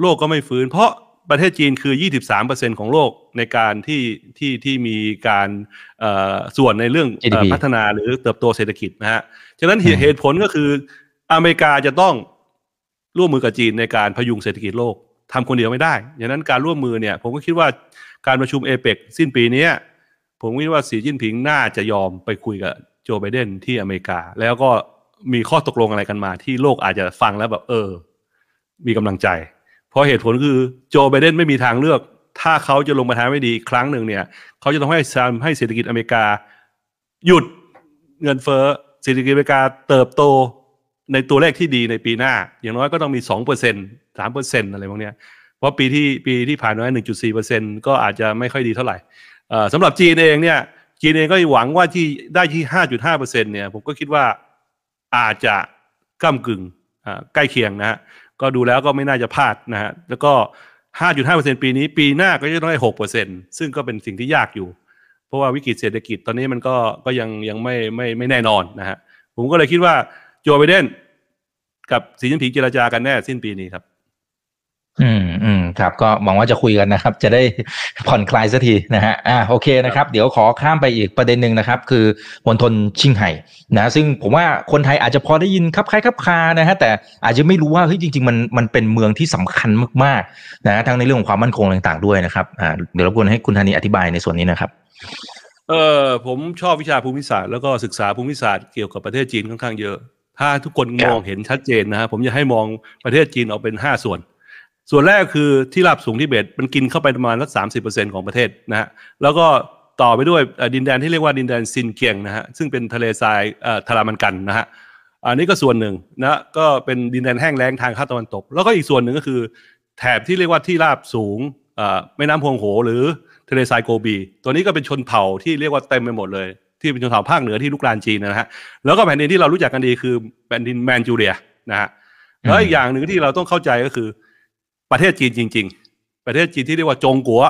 โลกก็ไม่ฟื้น เพราะประเทศจีนคือ 23%ของโลกในการที่ที่ที่มีการส่วนในเรื่องพัฒนาหรือเติบโตเศรษฐกิจนะฮะ ฉะนั้นเหตุผลก็คืออเมริกาจะต้องร่วมมือกับจีนในการพยุงเศรษฐกิจโลกทำคนเดียวไม่ได้ดังนั้นการร่วมมือเนี่ย ผมก็คิดว่าการประชุมเอเปกสิ้นปีนี้ ผมคิดว่าสีจิ้นผิงน่าจะยอมไปคุยกับโจไบเดนที่อเมริกา แล้วก็มีข้อตกลงอะไรกันมา ที่โลกอาจจะฟังแล้วแบบเออ มีกำลังใจ เพราะเหตุผลคือโจไบเดนไม่มีทางเลือก ถ้าเขาจะลงมาทางไม่ดีครั้งหนึ่งเนี่ยเขาจะต้องให้ทำให้เศรษฐกิจอเมริกา หยุดเงินเฟ้อเศรษฐกิจอเมริกาเติบโตในตัวเลขที่ดีในปีหน้า อย่างน้อยก็ต้องมีสองเปอร์เซ็นสามเปอร์เซ็นอะไรพวกนี้เพราะปีที่ปีที่ผ่านมาหนึ่งจุดสี่เปอร์เซ็นก็อาจจะไม่ค่อยดีเท่าไหร่ สำหรับจีนเองเนี่ยจีนเองก็หวังว่าที่ได้ที่ห้าจุดห้าเปอร์เซ็นเนี่ยผมก็คิดว่าอาจจะก้ากึ่งใกล้เคียงนะฮะก็ดูแล้วก็ไม่น่าจะพลาดนะฮะแล้วก็ห้าจุดห้าเปอร์เซ็นปีนี้ปีหน้าก็จะต้องได้หกเปอร์เซ็นซึ่งก็เป็นสิ่งที่ยากอยู่ เพราะว่าวิกฤตเศรษฐกิจตอนนี้มันก็ก็ยังยังไม่ไม่ไม่แน่นอนนะฮะผมก็เลยคิดว่าโจไบเดนกับสีจิ้นผิงเจรจากันแน่สิ้นปีนี้ครับ อืมอืม ครับ ก็หวังว่าจะคุยกันนะครับ จะได้ผ่อนคลายสักทีนะฮะอ่าโอเคนะครับ เดี๋ยวขอข้ามไปอีกประเด็นหนึ่งนะครับ คือมณฑลชิงไห่นะซึ่งผมว่าคนไทยอาจจะพอได้ยินครับคล้ายครับคานะฮะแต่อาจจะไม่รู้ว่าเฮ้ยจริง ๆ มันมันเป็นเมืองที่สำคัญมากๆนะทั้งในเรื่องของความมั่นคงต่างๆด้วยนะครับอ่าเดี๋ยวรบกวนให้คุณธานีอธิบายในส่วนนี้นะครับเออผมชอบวิชาภูมิศาสตร์แล้วก็ศึกษาภูมิศาสตร์เกี่ยวกับประเทศจีนค่อนข้างเยอะ ถ้าทุกคนมองเห็นชัดเจนนะฮะผมจะให้มองประเทศจีนออกเป็นห้าส่วน ส่วนแรกคือที่ราบสูงที่เบตมันกินเข้าไปประมาณสักสามสิบเปอร์เซ็นของประเทศนะฮะแล้วก็ต่อไปด้วยดินแดนที่เรียกว่าดินแดนซินเกียงนะฮะซึ่งเป็นทะเลทรายทารามันกันนะฮะอันนี้ก็ส่วนหนึ่งนะก็เป็นดินแดนแห้งแล้งทางภาคตะวันตก แล้วก็อีกส่วนหนึ่งก็คือ แถบที่เรียกว่าที่ราบสูงแม่น้ำพวงโหหรือทะเลทรายโกบี ตัวนี้ก็เป็นชนเผ่าที่เรียกว่าเต็มไปหมดเลย ที่เป็นชนเผ่าภาคเหนือที่ลุกลานจีนนะฮะแล้วก็แผ่นดินที่เรารู้จักกันดีคือแผ่นดินแมนจูเรียนะฮะแล้วอีกอย่างหนึ่งที่เราต้องเข้าใจก็คือ ประเทศจีนจริง ๆ ประเทศจีนที่เรียกว่าจงกัว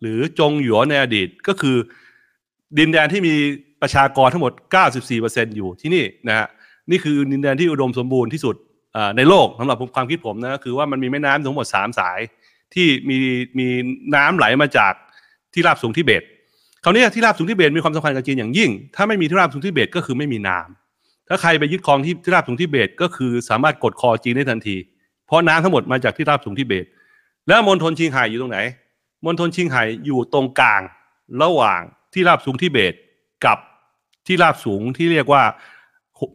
หรือจงหยวนในอดีตก็คือ ดินแดนที่มีประชากรทั้งหมด 94%อยู่ที่นี่นะฮะนี่คือดินแดนที่อุดมสมบูรณ์ที่สุดในโลกสำหรับความคิดผมนะคือว่ามันมีแม่น้ำทั้งหมด 3 สาย ที่มีมีน้ำไหลมาจากที่ราบสูงทิเบตคราวนี้ที่ราบสูงทิเบตมีความสำคัญกับจีนอย่างยิ่ง ถ้าไม่มีที่ราบสูงทิเบตก็คือไม่มีน้ำถ้าใครไปยึดครองที่ที่ราบสูงทิเบตก็คือสามารถกดคอจีนได้ทันที เพราะน้ำทั้งหมดมาจากที่ราบสูงทิเบต แล้วมณฑลชิงไห่อยู่ตรงไหนมณฑลชิงไห่อยู่ตรงกลางระหว่างที่ราบสูงทิเบตกับที่ราบสูงที่เรียกว่า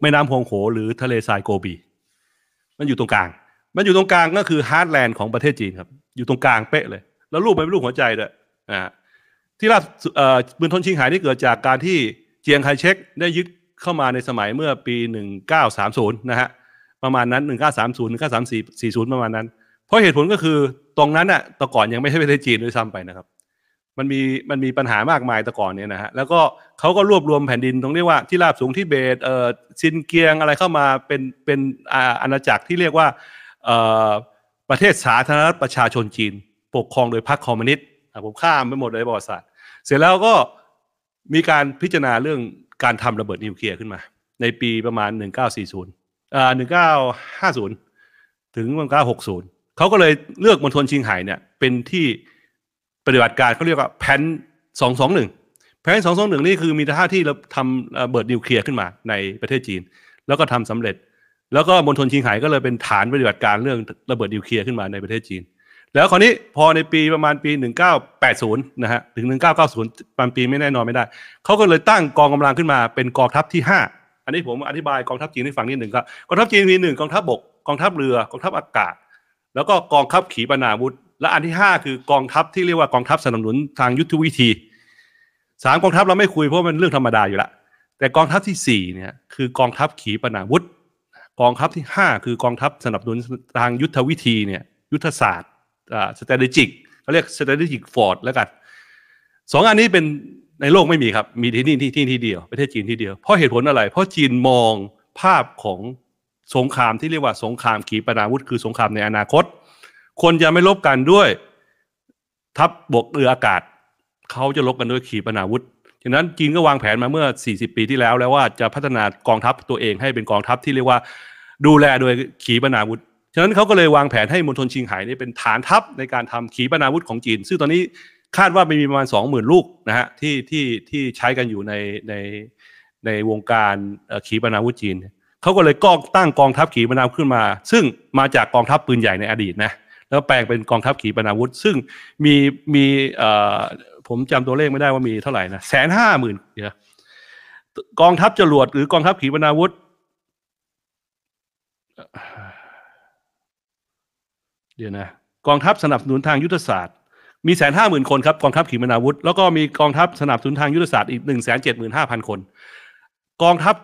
แม่น้ำฮวงโหหรือทะเลทรายโกบี มันอยู่ตรงกลาง มันอยู่ตรงกลางก็คือ heartland ของประเทศจีนครับ อยู่ตรงกลางเป๊ะเลย แล้วรูปมันเป็นรูปหัวใจด้วยอ่าที่ราบเอ่อมณฑลชิงไห่นี่เกิดจากการที่เจียงไคเชกได้ยึดเข้ามาในสมัยเมื่อปี 1930 นะฮะ ประมาณนั้น 1930 1934 40 ประมาณนั้น เพราะเหตุผลก็คือตรงนั้นอะแต่ก่อนยังไม่ใช่ประเทศจีนด้วยซ้ำไปนะครับ มันมีมันมีปัญหามากมายแต่ก่อนเนี่ยนะฮะ แล้วก็เขาก็รวบรวมแผ่นดินตรงเรียกว่าที่ราบสูงที่เบตเอ่อซินเกียงอะไรเข้ามาเป็นเป็นอาณาจักรที่เรียกว่าเอ่อประเทศสาธารณรัฐประชาชนจีน ปกครองโดยพรรคคอมมิวนิสต์ผมข้ามไปหมดเลยประวัติศาสตร์ เสร็จแล้วก็มีการพิจารณาเรื่องการทำระเบิดนิวเคลียร์ขึ้นมา ในปีประมาณ 1940 อ่า1950ถึง1960เขาก็เลยเลือกมณฑลชิงไห่เนี่ย เป็นที่ปฏิบัติการเขาเรียกว่าแผน221แผน221นี่คือมีท่าที่เราทำระเบิดนิวเคลียร์ขึ้นมาในประเทศจีน แล้วก็ทำสำเร็จ แล้วก็มณฑลชิงไห่ก็เลยเป็นฐานปฏิบัติการเรื่องระเบิดนิวเคลียร์ขึ้นมาในประเทศจีน แล้วคราวนี้พอในปีประมาณปี 1980 นะฮะถึง 1990บางปีไม่แน่นอนไม่ได้เขาก็เลยตั้งกองกำลังขึ้นมาเป็นกองทัพที่5 อันนี้ผมอธิบายกองทัพจีนให้ฟังนิดหนึ่งครับกองทัพจีนมีหนึ่งกองทัพบกกองทัพเรือกองทัพอากาศ แล้วก็กองทัพขีปนาวุธ และอันที่ 5 คือกองทัพที่เรียกว่ากองทัพสนับสนุนทางยุทธวิธีสามกองทัพเราไม่คุยเพราะมันเรื่องธรรมดาอยู่ละแต่กองทัพที่4เนี่ยคือกองทัพขีปนาวุธ กองทัพที่ 5 คือกองทัพสนับสนุนทางยุทธวิธีเนี่ยยุทธศาสตร์อ่า strategic เขาเรียก strategic force แล้วกันสองอันนี้เป็น ในโลกไม่มีครับ มีที่นี่ที่ที่ที่เดียวประเทศจีนที่เดียว เพราะเหตุผลอะไร เพราะจีนมองภาพของสงครามที่เรียกว่าสงครามขีปนาวุธ คือสงครามในอนาคต คนจะไม่ลบกันด้วย ทัพบบกเรืออากาศ เขาจะลบกันด้วยขีปนาวุธฉะนั้นจีนก็วางแผนมาเมื่อ 40 ปีที่แล้ว แล้วว่าจะพัฒนากองทัพตัวเองให้เป็นกองทัพที่เรียกว่าดูแลโดยขีปนาวุธ ฉะนั้นเขาก็เลยวางแผนให้มณฑลชิงไห่นี่เป็นฐานทัพในการทำขีปนาวุธของจีน ซึ่งตอนนี้ คาดว่ามีประมาณ 20,000 ลูกนะฮะที่ที่ที่ใช้กันอยู่ในในในวงการเอ่อขีปนาวุธจีนเขาก็เลยก็ตั้งกองทัพขีปนาวุธขึ้นมา ซึ่งมาจากกองทัพปืนใหญ่ในอดีตนะแล้วแปลงเป็นกองทัพขีปนาวุธ ซึ่งมีมีเอ่อผมจำตัวเลขไม่ได้ว่ามีเท่าไหร่นะแสนห้าหมื่นเดี๋ยวกองทัพจรวดหรือกองทัพขีปนาวุธเดี๋ยวนะกองทัพสนับสนุนทางยุทธศาสตร์ มีแสนห้าหมื่นคนครับกองทัพขีปนาวุธ แล้วก็มีกองทัพสนับสนุนทางยุทธศาสตร์อีกหนึ่งแสนเจ็ดหมื่นห้าพันคน กองทัพ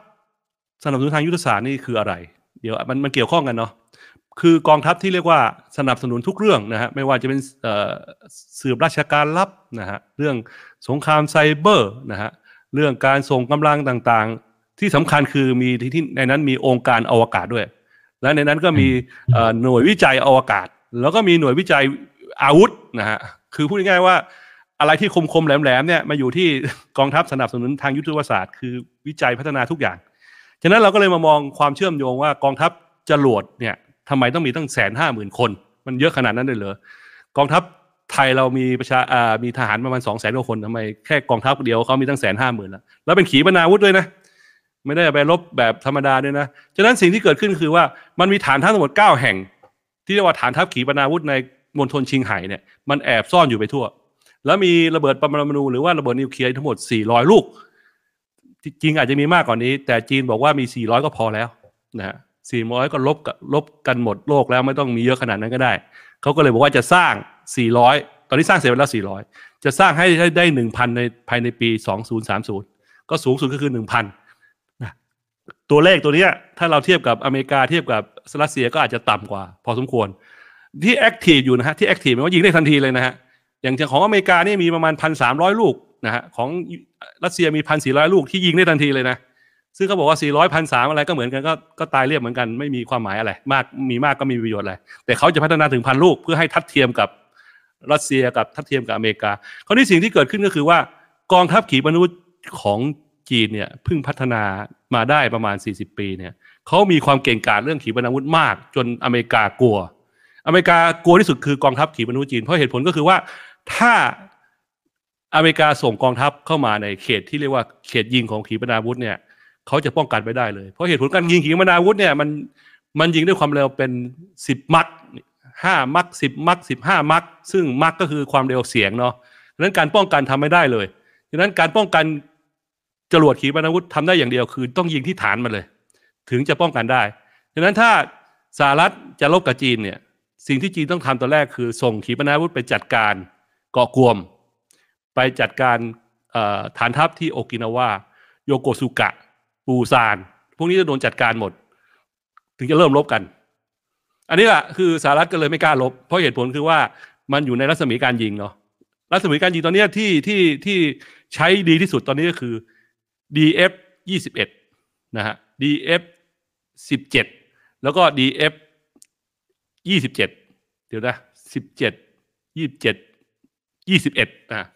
สนับสนุนทางยุทธศาสตร์นี่คืออะไร เดี๋ยวมันมันเกี่ยวข้องกันเนาะคือกองทัพที่เรียกว่าสนับสนุนทุกเรื่องนะฮะไม่ว่าจะเป็นเอ่อสืบราชการลับนะฮะเรื่องสงครามไซเบอร์นะฮะเรื่องการส่งกำลังต่างๆ ที่สำคัญคือมีที่ที่ในนั้นมีองค์การอวกาศด้วย และในนั้นก็มีเอ่อหน่วยวิจัยอวกาศ แล้วก็มีหน่วยวิจัยอาวุธนะฮะ คือพูดง่ายๆว่า อะไรที่คมๆแหลมๆเนี่ยมาอยู่ที่กองทัพสนับสนุนทางยุทธศาสตร์ คือวิจัยพัฒนาทุกอย่าง ฉะนั้นเราก็เลยมามองความเชื่อมโยงว่ากองทัพจรวดเนี่ยทำไมต้องมีตั้งแสนห้าหมื่นคน มันเยอะขนาดนั้นเลยเหรอกองทัพไทยเรามีประชาอ่ามีทหารประมาณสองแสนกว่าคนทำไมแค่กองทัพเดียวเขามีตั้งแสนห้าหมื่นแล้วแล้วเป็นขีปนาวุธด้วยนะไม่ได้ไปรบแบบธรรมดาด้วยนะ ฉะนั้นสิ่งที่เกิดขึ้นคือว่ามันมีฐานทัพทั้งหมด 9 แห่ง ที่เรียกว่าฐานทัพขีปนาวุธใน มณฑลชิงไห่เนี่ยมันแอบซ่อนอยู่ไปทั่ว แล้วมีระเบิดปรมาณูหรือว่าระเบิดนิวเคลียร์ทั้งหมด 400 ลูก จริงอาจจะมีมากกว่านี้ แต่จีนบอกว่ามี 400 ก็พอแล้วนะฮะ400 ก็รบกับรบกันหมดโลกแล้วไม่ต้องมีเยอะขนาดนั้นก็ได้ เขาก็เลยบอกว่าจะสร้าง 400 ตอนนี้สร้างเสร็จไปแล้ว 400 จะสร้างให้ได้ 1,000 ในภายในปี 2030 ก็สูงสุดก็คือ 1,000นะตัวเลขตัวเนี้ยถ้าเราเทียบกับอเมริกาเทียบกับรัสเซียก็อาจจะต่ำกว่า พอสมควร ที่ active อยู่นะฮะที่ active หมายว่ายิงได้ทันทีเลยนะฮะอย่างของอเมริกานี่มีประมาณพันสามร้อยลูกนะฮะของรัสเซียมีพันสี่ร้อยลูกที่ยิงได้ทันทีเลยนะซึ่งเขาบอกว่าสี่ร้อยพันสามอะไรก็เหมือนกันก็ก็ตายเรียบเหมือนกันไม่มีความหมายอะไร มากมีมากก็มีประโยชน์อะไรแต่เขาจะพัฒนาถึงพันลูกเพื่อให้ทัดเทียมกับรัสเซียกับทัดเทียมกับอเมริกาคราวนี้สิ่งที่เกิดขึ้นก็คือว่ากองทัพขีปนาวุธของจีนเนี่ยเพิ่งพัฒนามาได้ประมาณ 40 ปีเนี่ยเขามีความเก่งกาจเรื่องขีปนาวุธมาก จนอเมริกากลัว อเมริกากลัวที่สุดคือกองทัพขีปนาวุธจีนเพราะเหตุผลก็คือว่าถ้าอเมริกาส่งกองทัพเข้ามาในเขตที่เรียกว่าเขตยิงของขีปนาวุธเนี่ยเขาจะป้องกันไม่ได้เลยเพราะเหตุผลการยิงขีปนาวุธเนี่ยมันมันยิงด้วยความเร็วเป็นสิบมักห้ามักสิบมักสิบห้ามักซึ่งมักก็คือความเร็วเสียงเนาะดังนั้นการป้องกันทำไม่ได้เลยดังนั้นการป้องกันจรวดขีปนาวุธทำได้อย่างเดียวคือ ต้องยิงที่ฐานมันเลย ถึงจะป้องกันได้ดังนั้นถ้าสหรัฐจะลบกับจีนเนี่ย สิ่งที่จีนต้องทำตอนแรกคือ ส่งขีปนาวุธไปจัดการเกาะกวม ไปจัดการฐานทัพที่โอกินาวาโยโกสุกะ ปูซาน พวกนี้จะโดนจัดการหมด ถึงจะเริ่มลบกัน อันนี้แหละคือสหรัฐก็เลยไม่กล้าลบ เพราะเหตุผลคือว่ามันอยู่ในรัศมีการยิงเนาะรัศมีการยิงตอนนี้ที่ที่ที่ใช้ดีที่สุดตอนนี้ก็คือ DF ยี่สิบเอ็ดนะฮะ DF สิบเจ็ดแล้วก็ DF ยี่สิบเจ็ดเดี๋ยวนะสิบเจ็ดยี่สิบเจ็ดยี่สิบเอ็ดนะ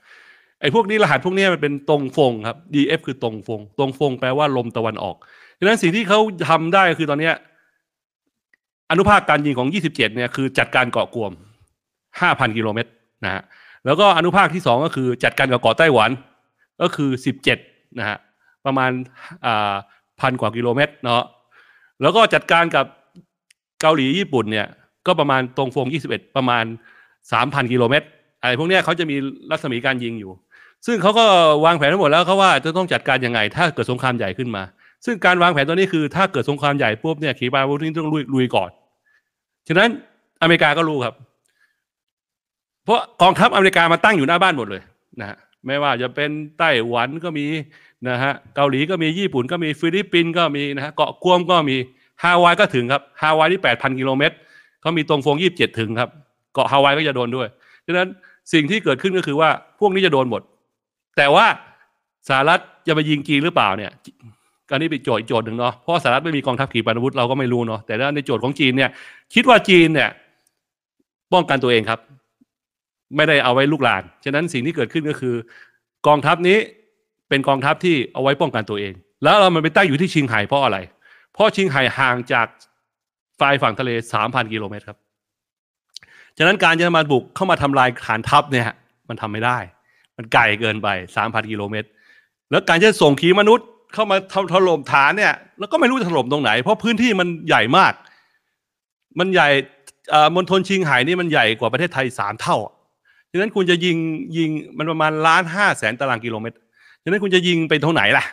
ไอ้พวกนี้รหัสพวกนี้มันเป็นตรงฟงครับ DF คือตรงฟง ตรงฟงแปลว่าลมตะวันออกดังนั้นสิ่งที่เขาทำได้คือตอนเนี้ยอนุภาคการยิงของ 27 เนี่ยคือจัดการเกาะกวม 5,000 กิโลเมตรนะฮะแล้วก็อนุภาคที่สองก็คือจัดการกับเกาะไต้หวัน ก็คือ 17 นะฮะประมาณอ่าพันกว่ากิโลเมตรเนาะแล้วก็จัดการกับเกาหลีญี่ปุ่นเนี่ย ก็ประมาณตรงฟง 21 ประมาณ 3,000 กิโลเมตรอะไรพวกนี้เขาจะมีรัศมีการยิงอยู่ ซึ่งเขาก็วางแผนทั้งหมดแล้วเขาว่าจะต้องจัดการยังไง ถ้าเกิดสงครามใหญ่ขึ้นมา ซึ่งการวางแผนตัวนี้คือ ถ้าเกิดสงครามใหญ่ปุ๊บเนี่ยขีปนาวุธนี่ต้องลุยลุยก่อน ฉะนั้นอเมริกาก็รู้ครับ เพราะกองทัพอเมริกามาตั้งอยู่หน้าบ้านหมดเลยนะฮะไม่ว่าจะเป็นไต้หวันก็มีนะฮะเกาหลีก็มีญี่ปุ่นก็มีฟิลิปปินส์ก็มีนะฮะเกาะกวมก็มีฮาวายก็ถึงครับฮาวายที่แปดพันกิโลเมตร เขามีตงเฟิงยี่สิบเจ็ดถึงครับ เกาะฮาวายก็จะโดนด้วยฉะนั้นสิ่งที่เกิดขึ้นก็คือว่า พวกนี้จะโดนหมด แต่ว่าสหรัฐจะไปยิงจีนหรือเปล่าเนี่ยการนี้เป็นโจทย์อีกโจทย์หนึ่งเนาะเพราะสหรัฐไม่มีกองทัพขีปนาวุธเราก็ไม่รู้เนาะแต่ในโจทย์ของจีนเนี่ย คิดว่าจีนเนี่ยป้องกันตัวเองครับ ไม่ได้เอาไว้ลูกหลานฉะนั้นสิ่งที่เกิดขึ้นก็คือ กองทัพนี้เป็นกองทัพที่เอาไว้ป้องกันตัวเอง แล้วเรามันไปตั้งอยู่ที่ชิงไห่เพราะอะไร เพราะชิงไห่ห่างจาก ฝ่ายฝั่งทะเลสามพันกิโลเมตรครับฉะนั้นการจะมาบุกเข้ามาทำลายฐานทัพเนี่ยมันทำไม่ได้ มันไกลเกินไปสามพันกิโลเมตร แล้วการจะส่งขีมนุษย์เข้ามาถล่มฐานเนี่ย แล้วก็ไม่รู้จะถล่มตรงไหน เพราะพื้นที่มันใหญ่มาก มันใหญ่มณฑลชิงไห่นี่มันใหญ่กว่าประเทศไทยสามเท่าฉะนั้นคุณจะยิงยิงมันประมาณล้านห้าแสนตารางกิโลเมตรฉะนั้นคุณจะยิงไปตรงไหนล่ะ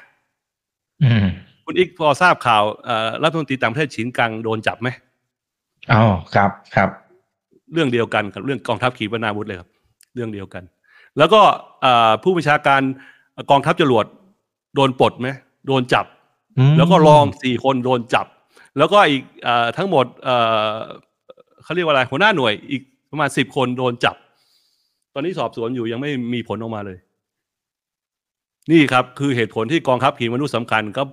อืม คุณอีกพอทราบข่าวรัฐมนตรีต่างประเทศฉินกังโดนจับไหมอ๋อครับครับ เรื่องเดียวกันกับเรื่องกองทัพขีปนาวุธเลยครับ เรื่องเดียวกัน แล้วก็ผู้บัญชาการกองทัพจรวดโดนปลดไหมโดนจับ แล้วก็รองสี่คนโดนจับ แล้วก็อีกอทั้งหมดเขาเรียกว่าอะไรหัวหน้าหน่วยอีกประมาณสิบคนโดนจับ ตอนนี้สอบสวนอยู่ยังไม่มีผลออกมาเลย นี่ครับ คือเหตุผลที่กองทัพขีปนาวุธสำคัญก็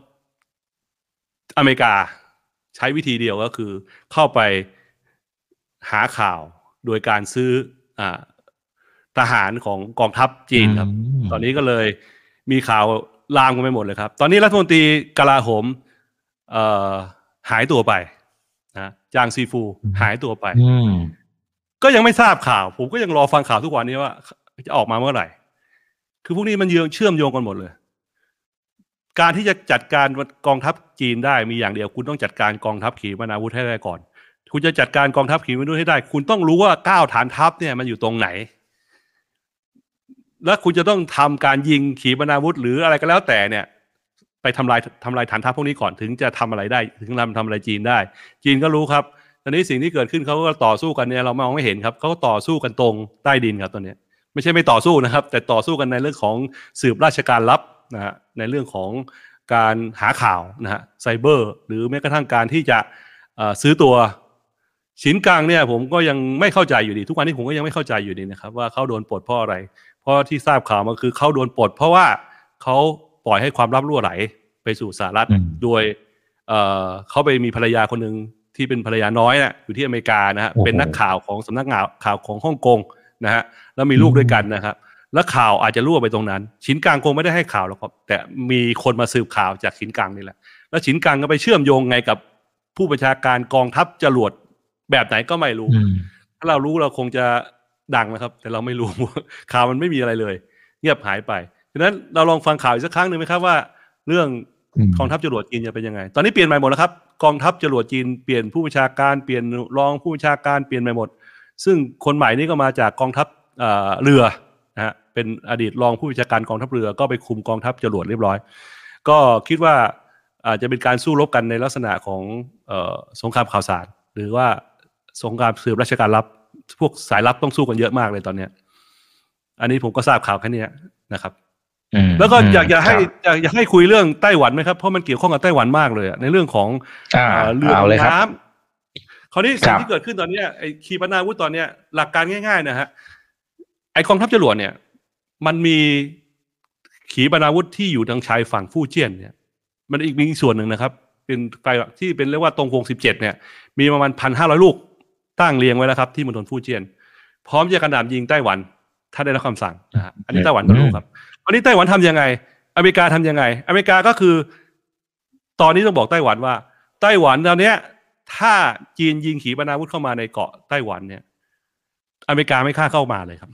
อเมริกาใช้วิธีเดียวก็คือเข้าไปหาข่าวโดยการซื้ออทหารของกองทัพจีนครับ ตอนนี้ก็เลยมีข่าวลามกันไปหมดเลยครับ ตอนนี้รัฐมนตรีกลาโหมหายตัวไปนะจางซีฟูหายตัวไปก็ยังไม่ทราบข่าว ผมก็ยังรอฟังข่าวทุกวันนี้ว่า จะออกมาเมื่อไหร่ คือพวกนี้มันเยืองเชื่อมโยงกันหมดเลย การที่จะจัดการกองทัพจีนได้มีอย่างเดียว คุณต้องจัดการกองทัพขีปนาวุธให้ได้ก่อน คุณจะจัดการกองทัพขีปนาวุธให้ได้ คุณต้องรู้ว่าก้าวฐานทัพเนี่ยมันอยู่ตรงไหน และคุณจะต้องทำการยิงขีปนาวุธ หรืออะไรก็แล้วแต่เนี่ย ไปทำลายทำลายฐานทัพพวกนี้ก่อนถึงจะทำอะไรได้ ถึงทำทำอะไรจีนได้ จีนก็รู้ครับตอนนี้สิ่งที่เกิดขึ้นเขาก็ต่อสู้กันเนี่ยเรามองไม่เห็นครับเขาก็ต่อสู้กันตรงใต้ดินครับตอนนี้ไม่ใช่ไม่ต่อสู้นะครับ แต่ต่อสู้กันในเรื่องของสืบราชการลับ นะฮะในเรื่องของการหาข่าวนะฮะไซเบอร์ หรือแม้กระทั่งการที่จะซื้อตัวสินกลางเนี่ยผมก็ยังไม่เข้าใจอยู่ดี ทุกวันนี้ผมก็ยังไม่เข้าใจอยู่ดีนะครับ ว่าเขาโดนปลดเพราะอะไร เพราะที่ทราบข่าวมาคือเขาโดนปลด เพราะว่าเขาปล่อยให้ความลับรั่วไหลไปสู่สหรัฐโดยเขาไปมีภรรยาคนหนึ่งที่เป็นภรรยาน้อยนะ่ะอยู่ที่อเมริกานะฮะเป็นนักข่าวของสำนักข่าวข่าวของฮ่องกงนะฮะแล้วมีลูกด้วยกันนะครับ แล้วข่าวอาจจะรั่วไปตรงนั้น ชิ้นกลางคงไม่ได้ให้ข่าวหรอกครับ แต่มีคนมาสืบข่าวจากชิ้นกลางนี่แหละ แล้วชิ้นกลางก็ไปเชื่อมโยงไงกับผู้บัญชาการกองทัพจรวดแบบไหนก็ไม่รู้ ถ้าเรารู้เราคงจะดังนะครับ แต่เราไม่รู้ข่าวมันไม่มีอะไรเลย เงียบหายไปดังนั้นเราลองฟังข่าวอีกสักครั้งหนึ่งไหมครับว่า เรื่องกองทัพจรวดจีนจะเป็นยังไง ตอนนี้เปลี่ยนใหม่หมดแล้วครับกองทัพจรวดจีนเปลี่ยนผู้บัญชาการเปลี่ยนรองผู้บัญชาการเปลี่ยนใหม่หมด ซึ่งคนใหม่นี่ก็มาจากกองทัพเรือ นะฮะเป็นอดีตรองผู้บัญชาการกองทัพเรือก็ไปคุมกองทัพจรวดเรียบร้อย ก็คิดว่าอาจจะเป็นการสู้รบกันในลักษณะของสงครามข่าวสาร หรือว่าสงครามสืบราชการลับ พวกสายลับต้องสู้กันเยอะมากเลยตอนเนี้ย อันนี้ผมก็ทราบข่าวแค่นี้นะครับอืมแล้วก็อยากจะให้ครับอยากอยากให้คุยเรื่องไต้หวันไหมครับเพราะมันเกี่ยวข้องกับไต้หวันมากเลยอะในเรื่องของอ่าเอ่อเรือเอาเลยครับน้ำคราวนี้สิ่คงรับที่เกิดขึ้นตอนเนี้ยไอ้ขีปนาวุธตอนเนี้ยหลักการง่าย ๆ นะฮะ ไอ้กองทัพจรวดเนี่ย มันมีขีปนาวุธที่อยู่ทางชายฝั่งฟู่เจียนเนี่ย มันอีกมีส่วนหนึ่งนะครับ เป็นไฟที่เป็นเรียกว่าตรงวงสิบเจ็ดเนี่ย มีประมาณพันห้าร้อยลูกตั้งเรียงไว้แล้วครับ ที่มณฑลฟู่เจียน พร้อมจะกระหน่ำยิงไต้หวัน ถ้าได้รับคำสั่งนะฮะอันนี้ไต้หวันก็รู้ครับอันนี้ไต้หวันทำยังไง อเมริกาทำยังไง อเมริกาก็คือ ตอนนี้ต้องบอกไต้หวันว่า ไต้หวันตอนเนี้ย ถ้าจีนยิงขีปนาวุธเข้ามาในเกาะไต้หวันเนี่ย อเมริกาไม่กล้าเข้ามาเลยครับ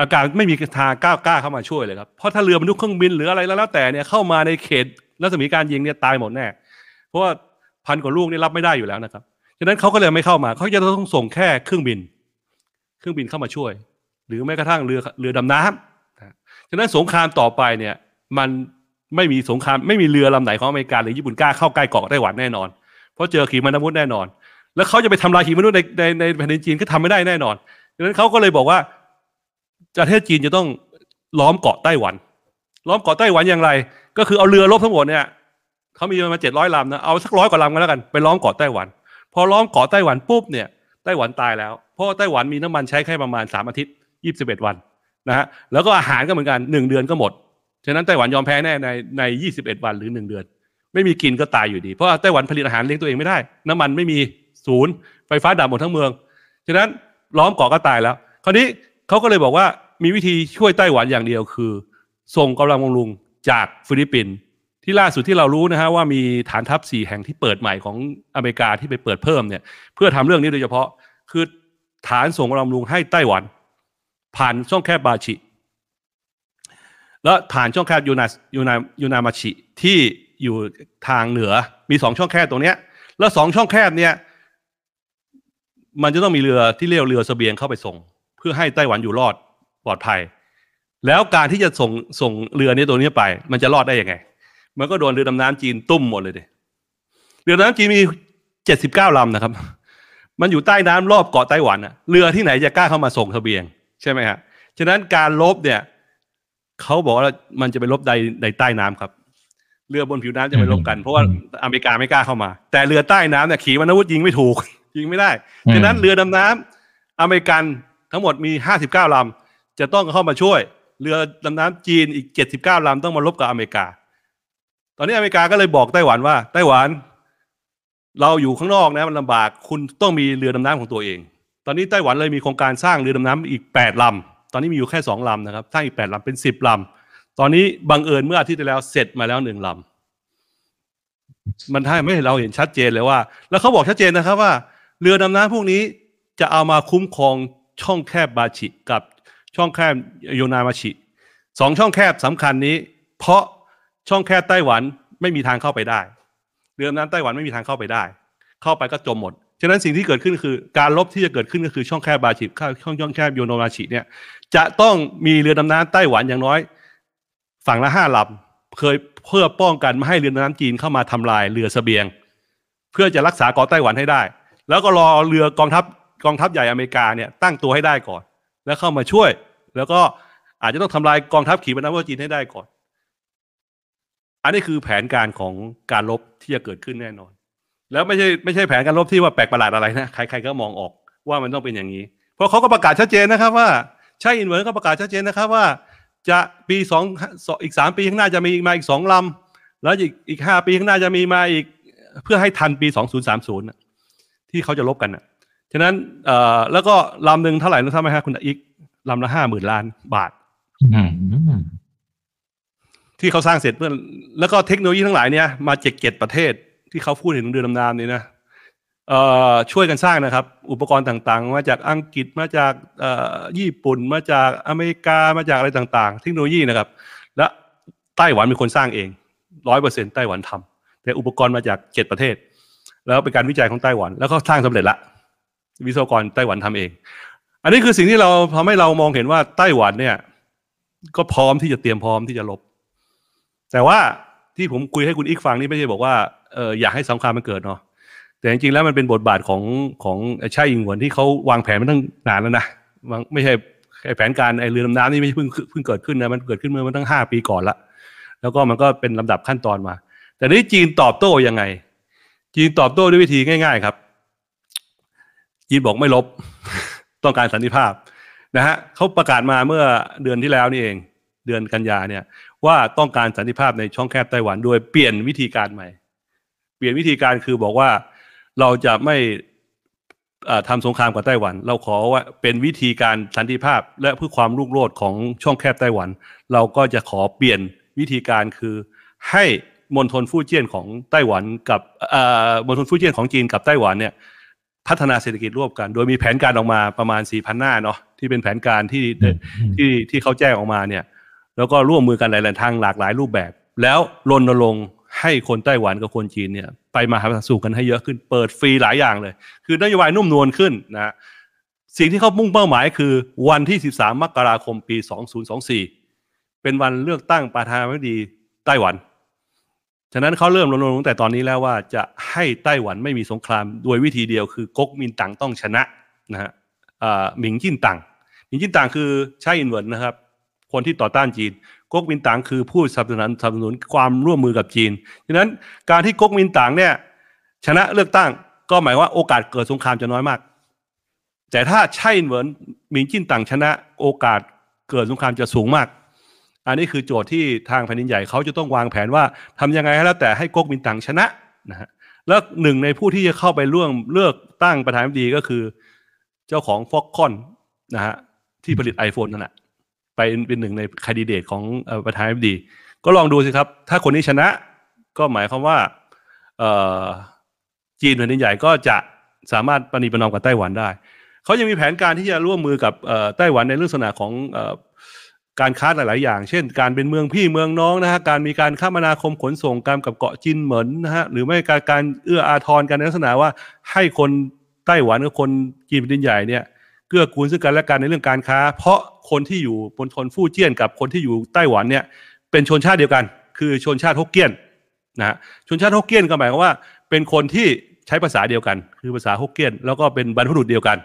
อากาศไม่มีทางกล้ากล้าเข้ามาช่วยเลยครับเพราะถ้าเรือบรรทุกเครื่องบินหรืออะไรแล้วแต่เนี่ยเข้ามาในเขตรัศมีการยิงเนี่ยตายหมดแน่เพราะว่าพันกว่าลูกนี่รับไม่ได้อยู่แล้วนะครับฉะนั้นเขาก็เลยไม่เข้ามาเขาจะต้องส่งแค่เครื่องบิน เครื่องบินเข้ามาช่วย หรือแม้กระทั่งเรือเรือดำน้ำฉะนั้นสงครามต่อไปเนี่ย มันไม่มีสงครามไม่มีเรือลำไหนของอเมริกาหรือญี่ปุ่นกล้าเข้าใกล้เกาะไต้หวันแน่นอน เพราะเจอขีปนาวุธแน่นอน แล้วเขาจะไปทำลายขีปนาวุธในในในแผ่นดินจีนก็ทำไม่ได้แน่นอนดังนั้นเขาก็เลยบอกว่า ประเทศจีนจะต้องล้อมเกาะไต้หวัน ล้อมเกาะไต้หวันอย่างไร ก็คือเอาเรือรบทั้งหมดเนี่ยเขามีประมาณเจ็ดร้อยลำนะเอาสักร้อยกว่าลำกันแล้วกันไปล้อมเกาะไต้หวัน พอล้อมเกาะไต้หวันปุ๊บเนี่ยไต้หวันตายแล้ว เพราะว่าไต้หวันมีน้ำมันใช้แค่ประมาณสามอาทิตย์ยี่สิบเอ็ดวันนะฮะแล้วก็อาหารก็เหมือนกันหนึ่งเดือนก็หมดฉะนั้นไต้หวันยอมแพ้แน่ในในยี่สิบเอ็ดวันหรือหนึ่งเดือน ไม่มีกินก็ตายอยู่ดี เพราะว่าไต้หวันผลิตอาหารเลี้ยงตัวเองไม่ได้ น้ำมันไม่มีศูนย์ไฟฟ้าดับหมดทั้งเมืองฉะนั้นล้อมเกาะก็ตายแล้ว คราวนี้เขาก็เลยบอกว่า มีวิธีช่วยไต้หวันอย่างเดียวคือ ส่งกำลังบำรุงจากฟิลิปปินส์ที่ล่าสุดที่เรารู้นะฮะว่ามีฐานทัพสี่แห่งที่เปิดใหม่ของอเมริกาที่ไปเปิดเพิ่มเนี่ย เพื่อทำเรื่องนี้โดยเฉพาะ คือฐานส่งกำลังบำรุงให้ไต้หวัน ผ่านช่องแคบบาชิ แล้วฐานช่องแคบยูนายูนายูนามาชิที่อยู่ทางเหนือมีสองช่องแคบตรงเนี้ย แล้วสองช่องแคบเนี่ย มันจะต้องมีเรือที่เรียกเรือสเสบียงเข้าไปส่ง เพื่อให้ไต้หวันอยู่รอด ปลอดภัย แล้วการที่จะส่งส่งเรือนี้ตัวนี้ไป มันจะรอดได้ยังไง มันก็โดนเรือดำน้ำจีนตุ้มหมดเลยดิเรือดำน้ำจีนมีเจ็ดสิบเก้าลำนะครับ มันอยู่ใต้น้ำรอบเกาะไต้หวันอะเรือที่ไหนจะกล้าเข้ามาส่งเสบียง ใช่ไหมฮะฉะนั้นการลบเนี่ยเขาบอกว่ามันจะไปลบในในใต้น้ำครับ เรือบนผิวน้ำจะไปลบกัน เพราะว่าอเมริกาไม่กล้าเข้ามา แต่เรือใต้น้ำเนี่ยขีปนาวุธยิงไม่ถูกยิงไม่ได้อืมฉะนั้นเรือดำน้ำอเมริกันทั้งหมดมีห้าสิบเก้าลำ จะต้องเข้ามาช่วย เรือดำน้ำจีนอีกเจ็ดสิบเก้าลำต้องมาลบกับอเมริกา ตอนนี้อเมริกาก็เลยบอกไต้หวันว่า ไต้หวัน เราอยู่ข้างนอกนะมันลำบากคุณต้องมีเรือดำน้ำของตัวเอง ตอนนี้ไต้หวันเลยมีโครงการสร้างเรือดำน้ำอีกแปดลำตอนนี้มีอยู่แค่สองลำนะครับสร้างอีกแปดลำเป็นสิบลำตอนนี้บังเอิญเมื่ออาทิตย์ที่แล้วเสร็จมาแล้วหนึ่งลำมันให้ไม่ให้เราเห็นชัดเจนเลยว่า แล้วเขาบอกชัดเจนนะครับว่า เรือดำน้ำพวกนี้จะเอามาคุ้มครองช่องแคบบาชิกับ ช่องแคบโยนามาชิสองช่องแคบสำคัญนี้ เพราะช่องแคบไต้หวันไม่มีทางเข้าไปได้เรือดำน้ำไต้หวันไม่มีทางเข้าไปได้ เข้าไปก็จมหมด ฉะนั้นสิ่งที่เกิดขึ้นคือ การลบที่จะเกิดขึ้นก็คือช่องแคบบาชิข้าช่องช่องแคบโยโนมาชิเนี่ย จะต้องมีเรือดำน้ำไต้หวันอย่างน้อย ฝั่งละห้าลำเคยเพื่อป้องกันไม่ให้เรือดำน้ำจีนเข้ามาทำลายเรือเสบียง เพื่อจะรักษาเกาะไต้หวันให้ได้ แล้วก็รอเรือกองทัพกองทัพใหญ่อเมริกาเนี่ยตั้งตัวให้ได้ก่อน แล้วเข้ามาช่วย แล้วก็อาจจะต้องทำลายกองทัพขีปนาวุธจีนให้ได้ก่อน อันนี้คือแผนการของการรบที่จะเกิดขึ้นแน่นอน แล้วไม่ใช่ไม่ใช่แผนการรบที่ว่าแปลกประหลาดอะไรนะใครๆก็มองออกว่ามันต้องเป็นอย่างนี้ เพราะเขาก็ประกาศชัดเจนนะครับว่าไช่อิงเหวินก็ประกาศชัดเจนนะครับว่า จะปีสองอีกสามปีข้างหน้าจะมีมาอีกสองลำแล้วอีกอีกห้าปีข้างหน้าจะมีมาอีกเพื่อให้ทันปีสองศูนย์สามศูนย์ที่เขาจะลบกันน่ะ ฉะนั้นเอ่อแล้วก็ลำหนึ่งเท่าไหร่รู้ทราบไหมครับคุณอีกลำละห้าหมื่นล้านบาทอืมที่เขาสร้างเสร็จเพื่อแล้วก็เทคโนโลยีทั้งหลายเนี่ยมาจากเจ็ดประเทศที่เขาพูดถึงเรือดำน้ำนี่นะเอ่อช่วยกันสร้างนะครับ อุปกรณ์ต่างๆ มาจากอังกฤษมาจากเอ่อญี่ปุ่น มาจากอเมริกามาจากอะไรต่าง ๆ เทคโนโลยีนะครับ และไต้หวันเป็นคนสร้างเองร้อยเปอร์เซ็นไต้หวันทำแต่อุปกรณ์มาจากเจ็ดประเทศ แล้วเป็นการวิจัยของไต้หวัน แล้วก็สร้างสำเร็จละ วิศวกรไต้หวันทำเอง อันนี้คือสิ่งที่เราทำให้เรามองเห็นว่าไต้หวันเนี่ย ก็พร้อมที่จะเตรียมพร้อมที่จะลบ แต่ว่าที่ผมคุยให้คุณอีกฟังนี่ไม่ใช่บอกว่าเอออยากให้สงครามมันเกิดเนาะแต่จริงๆแล้วมันเป็นบทบาทของของชาอิงหวนที่เขาวางแผนมาตั้งนานแล้วนะไม่ใช่แค่ไอแผนการไอเรือดำน้ำนี่ไม่เพิ่งเพิ่งเกิดขึ้นนะมันเกิดขึ้นเมื่อมันตั้งห้าปีก่อนละแล้วก็มันก็เป็นลำดับขั้นตอนมา แต่นี้จีนตอบโต้ยังไง จีนตอบโต้ด้วยวิธีง่าย ๆ ครับ จีนบอกไม่ลบ ต้องการสันติภาพนะฮะเขาประกาศมาเมื่อเดือนที่แล้วนี่เอง เดือนกันยาเนี่ย ว่าต้องการสันติภาพในช่องแคบไต้หวันโดยเปลี่ยนวิธีการใหม่ เปลี่ยนวิธีการคือบอกว่าเราจะไม่ทำสงครามกับไต้หวัน เราขอว่าเป็นวิธีการสันติภาพ และเพื่อความรุ่งโรจน์ของช่องแคบไต้หวัน เราก็จะขอเปลี่ยนวิธีการคือให้มณฑลฟู่เจี้ยนของไต้หวันกับมณฑลฟู่เจี้ยนของจีนกับไต้หวันเนี่ย พัฒนาเศรษฐกิจร่วมกัน โดยมีแผนการออกมาประมาณ4ี่พันหน้าเนาะที่เป็นแผนการที่ที่ที่เขาแจ้งออกมาเนี่ย แล้วก็ร่วมมือกันหลาย ๆ ทางหลากหลายรูปแบบ แล้วรณรงค์ให้คนไต้หวันกับคนจีนเนี่ยไปมาหาสู่กันให้เยอะขึ้นเปิดฟรีหลายอย่างเลย คือนโยบายนุ่มนวลขึ้นนะสิ่งที่เขามุ่งเป้าหมายคือวันที่ 13 มกราคมปี 2024 เป็นวันเลือกตั้งประธานาธิบดีไต้หวัน ฉะนั้นเขาเริ่มรณรงค์ตั้งแต่ตอนนี้แล้วว่าจะให้ไต้หวันไม่มีสงครามโดยวิธีเดียวคือก๊กมินตั๋งต้องชนะนะฮะหมิงจิ้นตั๋งหมิงจิ้นตั๋งคือไช่อิงเหวินนะครับ คนที่ต่อต้านจีนก๊กมินตั๋งคือผู้สนับสนุนสนับสนุนความร่วมมือกับจีนฉะนั้นการที่ก๊กมินตั๋งเนี่ยชนะเลือกตั้งก็หมายว่าโอกาสเกิดสงครามจะน้อยมาก แต่ถ้าใช่เหมือนมินจิ้นตั๋งชนะ โอกาสเกิดสงครามจะสูงมาก อันนี้คือโจทย์ที่ทางแผ่นดินใหญ่เขาจะต้องวางแผนว่าทำยังไงแล้วแต่ให้ก๊กมินตั๋งชนะนะฮะแล้วหนึ่งในผู้ที่จะเข้าไปร่วมเลือกตั้งประธานาธิบดีก็คือ เจ้าของฟ็อกคอนนะฮะที่ผลิต iPhone นั่นแหละไปเป็นหนึ่งในคดีเดตของประธานาธิบดี ก็ลองดูสิครับ ถ้าคนนี้ชนะก็หมายความว่าจีนแผ่นดินใหญ่ก็จะสามารถปณีประนอมกับไต้หวันได้ เขายังมีแผนการที่จะร่วมมือกับไต้หวันในเรื่องลักษณะของ การค้าหลาย ๆ อย่าง เช่น การเป็นเมืองพี่เมืองน้องนะฮะ การมีการคมนาคมขนส่งการกับเกาะจินเหมือนนะฮะ หรือไม่การการเอื้ออาทรกันในลักษณะว่าให้คนไต้หวันกับคนจีนแผ่นดินใหญ่เนี่ยเกื้อกูลซึ่งกันและกันในเรื่องการค้า เพราะคนที่อยู่บนชนฟู่เจี้ยนกับคนที่อยู่ไต้หวันเนี่ยเป็นชนชาติเดียวกัน คือชนชาติฮกเกี้ยนนะชนชาติฮกเกี้ยนก็หมายความว่า เป็นคนที่ใช้ภาษาเดียวกัน คือภาษาฮกเกี้ยน แล้วก็เป็นบรรพบุรุษเดียวกัน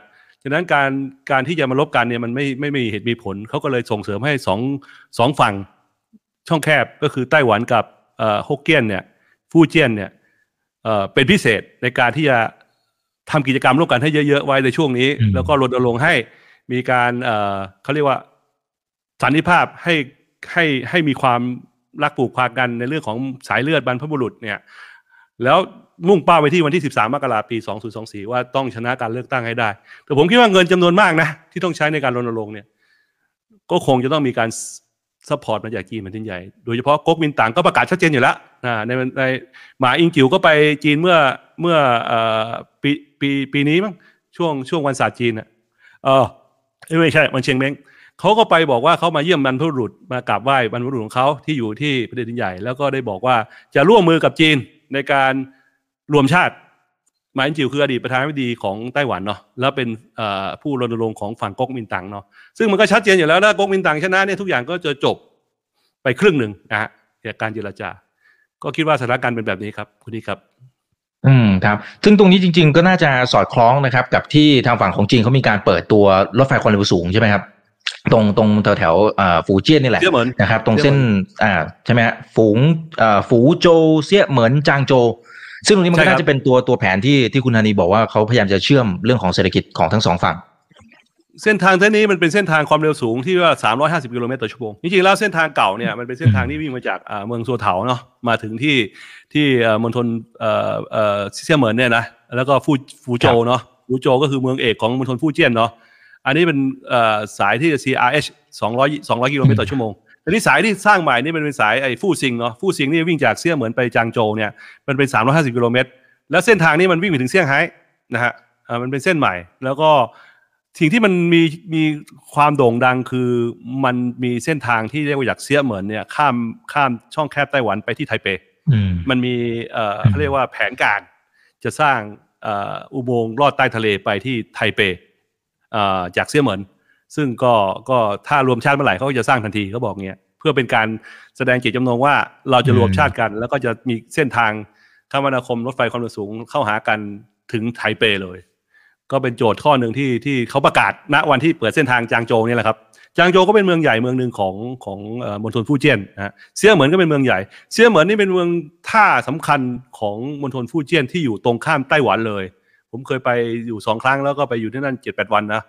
ฉะนั้นการการที่จะมาลบกันเนี่ยมันไม่ไม่ไม่มีเหตุมีผลเขาก็เลยส่งเสริมให้สองสองฝั่งช่องแคบก็คือไต้หวันกับฮกเกี้ยนเนี่ยฟู่เจี้ยนเนี่ยเป็นพิเศษในการที่จะทำกิจกรรมร่วมกันให้เยอะๆไว้ในช่วงนี้ แล้วก็รณรงค์ให้มีการเขาเรียกว่าสันนิภาพให้ให้ให้มีความรักผูกพันกันในเรื่องของสายเลือดบรรพบุรุษเนี่ย แล้วมุ่งเป้าไปที่วันที่ 13 มกราคมปี 2024 ว่าต้องชนะการเลือกตั้งให้ได้ แต่ผมคิดว่าเงินจำนวนมากนะ ที่ต้องใช้ในการรณรงค์เนี่ย ก็คงจะต้องมีการ support มาจากจีนแผ่นดินใหญ่ โดยเฉพาะก๊กมินตั๋งก็ประกาศชัดเจนอยู่แล้วนะในในหม่าอิงจิ่วก็ไปจีนเมื่อเมื่อปีปีปีนี้มั้งช่วงช่วงวันศาสตร์จีนอะเออไม่ใช่วันเช็งเม้งเขาก็ไปบอกว่าเขามาเยี่ยมบรรพบุรุษมากราบไหว้บรรพบุรุษของเขาที่อยู่ที่ประเทศใหญ่ แล้วก็ได้บอกว่าจะร่วมมือกับจีน ในการรวมชาติหม่าอิงจิ่วคืออดีตประธานาธิบดีของไต้หวันเนาะแล้วเป็นผู้รณรงค์ของฝั่งก๊กมินตั๋งเนาะซึ่งมันก็ชัดเจนอยู่แล้วนะก๊กมินตั๋งชนะเนี่ยทุกอย่างก็จะจบไปครึ่งหนึ่งนะฮะจากการเจรจา ก็คิดว่าสถานการณ์เป็นแบบนี้ครับคุณนี่ครับ อืมครับ ซึ่งตรงนี้จริง ๆ ก็น่าจะสอดคล้องนะครับ กับที่ทางฝั่งของจีนเขามีการเปิดตัวรถไฟความเร็วสูงใช่ไหมครับ ตรงตรงแถวแถวฝูเจี้ยนนี่แหละนะครับ ตรงเส้นอ่าใช่ไหมฮะฝูงอ่าฝูโจเซี่ยเหมือนจางโจ ซึ่งตรงนี้มันก็น่าจะเป็นตัวตัวแผนที่ที่คุณธานีบอกว่าเขาพยายามจะเชื่อมเรื่องของเศรษฐกิจของทั้งสองฝั่งเส้นทางเส้นนี้มันเป็นเส้นทางความเร็วสูงที่ว่า 350 กิโลเมตรต่อชั่วโมง จริงๆ แล้วเส้นทางเก่าเนี่ยมันเป็นเส้นทางที่วิ่งมาจากเมืองซัวเถาเนาะ มาถึงที่ที่มณฑลเซี่ยเหมินเนี่ยนะ แล้วก็ฟูฟูโจเนาะ ฟูโจก็คือเมืองเอกของมณฑลฟูเจี้ยนเนาะ อันนี้เป็นสายที่ CRH 200 200กิโลเมตรต่อชั่วโมงอันนี้สายที่สร้างใหม่นี่มันเป็นสายไอ้ฟู่ซิงเนาะฟู่ซิงนี่วิ่งจากเซี่ยเหมือนไปจางโจวเนี่ยมันเป็น 350กิโลเมตรแล้วเส้นทางนี้มันวิ่งไปถึงเซี่ยงไฮ้นะฮะมันเป็นเส้นใหม่ แล้วก็สิ่งที่มันมีมีความโด่งดังคือมันมีเส้นทางที่เรียกว่าจากเซี่ยเหมือนเนี่ยข้ามข้ามช่องแคบไต้หวันไปที่ไทเปมันมีเอ่อเขาเรียกว่าแผนการจะสร้างอุโมงค์ลอดใต้ทะเลไปที่ไทเป จากเซี่ยเหมินซึ่งก็ก็ถ้ารวมชาติเมื่อไหร่เขาก็จะสร้างทันทีเขาบอกเงี้ยเพื่อเป็นการแสดงเจตจำนงว่าเราจะรวมชาติกัน แล้วก็จะมีเส้นทางคมนาคมรถไฟความเร็วสูงเข้าหากันถึงไทเปเลย ก็เป็นโจทย์ข้อหนึ่งที่ที่เขาประกาศณวันที่เปิดเส้นทางจางโจวเนี่ยแหละครับจางโจวก็เป็นเมืองใหญ่เมืองหนึ่งของของเอ่อมณฑลฟู่เจี้ยนนะฮะเซี่ยเหมินก็เป็นเมืองใหญ่เซี่ยเหมินนี่เป็นเมืองท่าสำคัญของมณฑลฟู่เจี้ยนที่อยู่ตรงข้ามไต้หวันเลย ผมเคยไปอยู่สองครั้งแล้วก็ไปอยู่ที่นั่นเจ็ดแปดวันนะ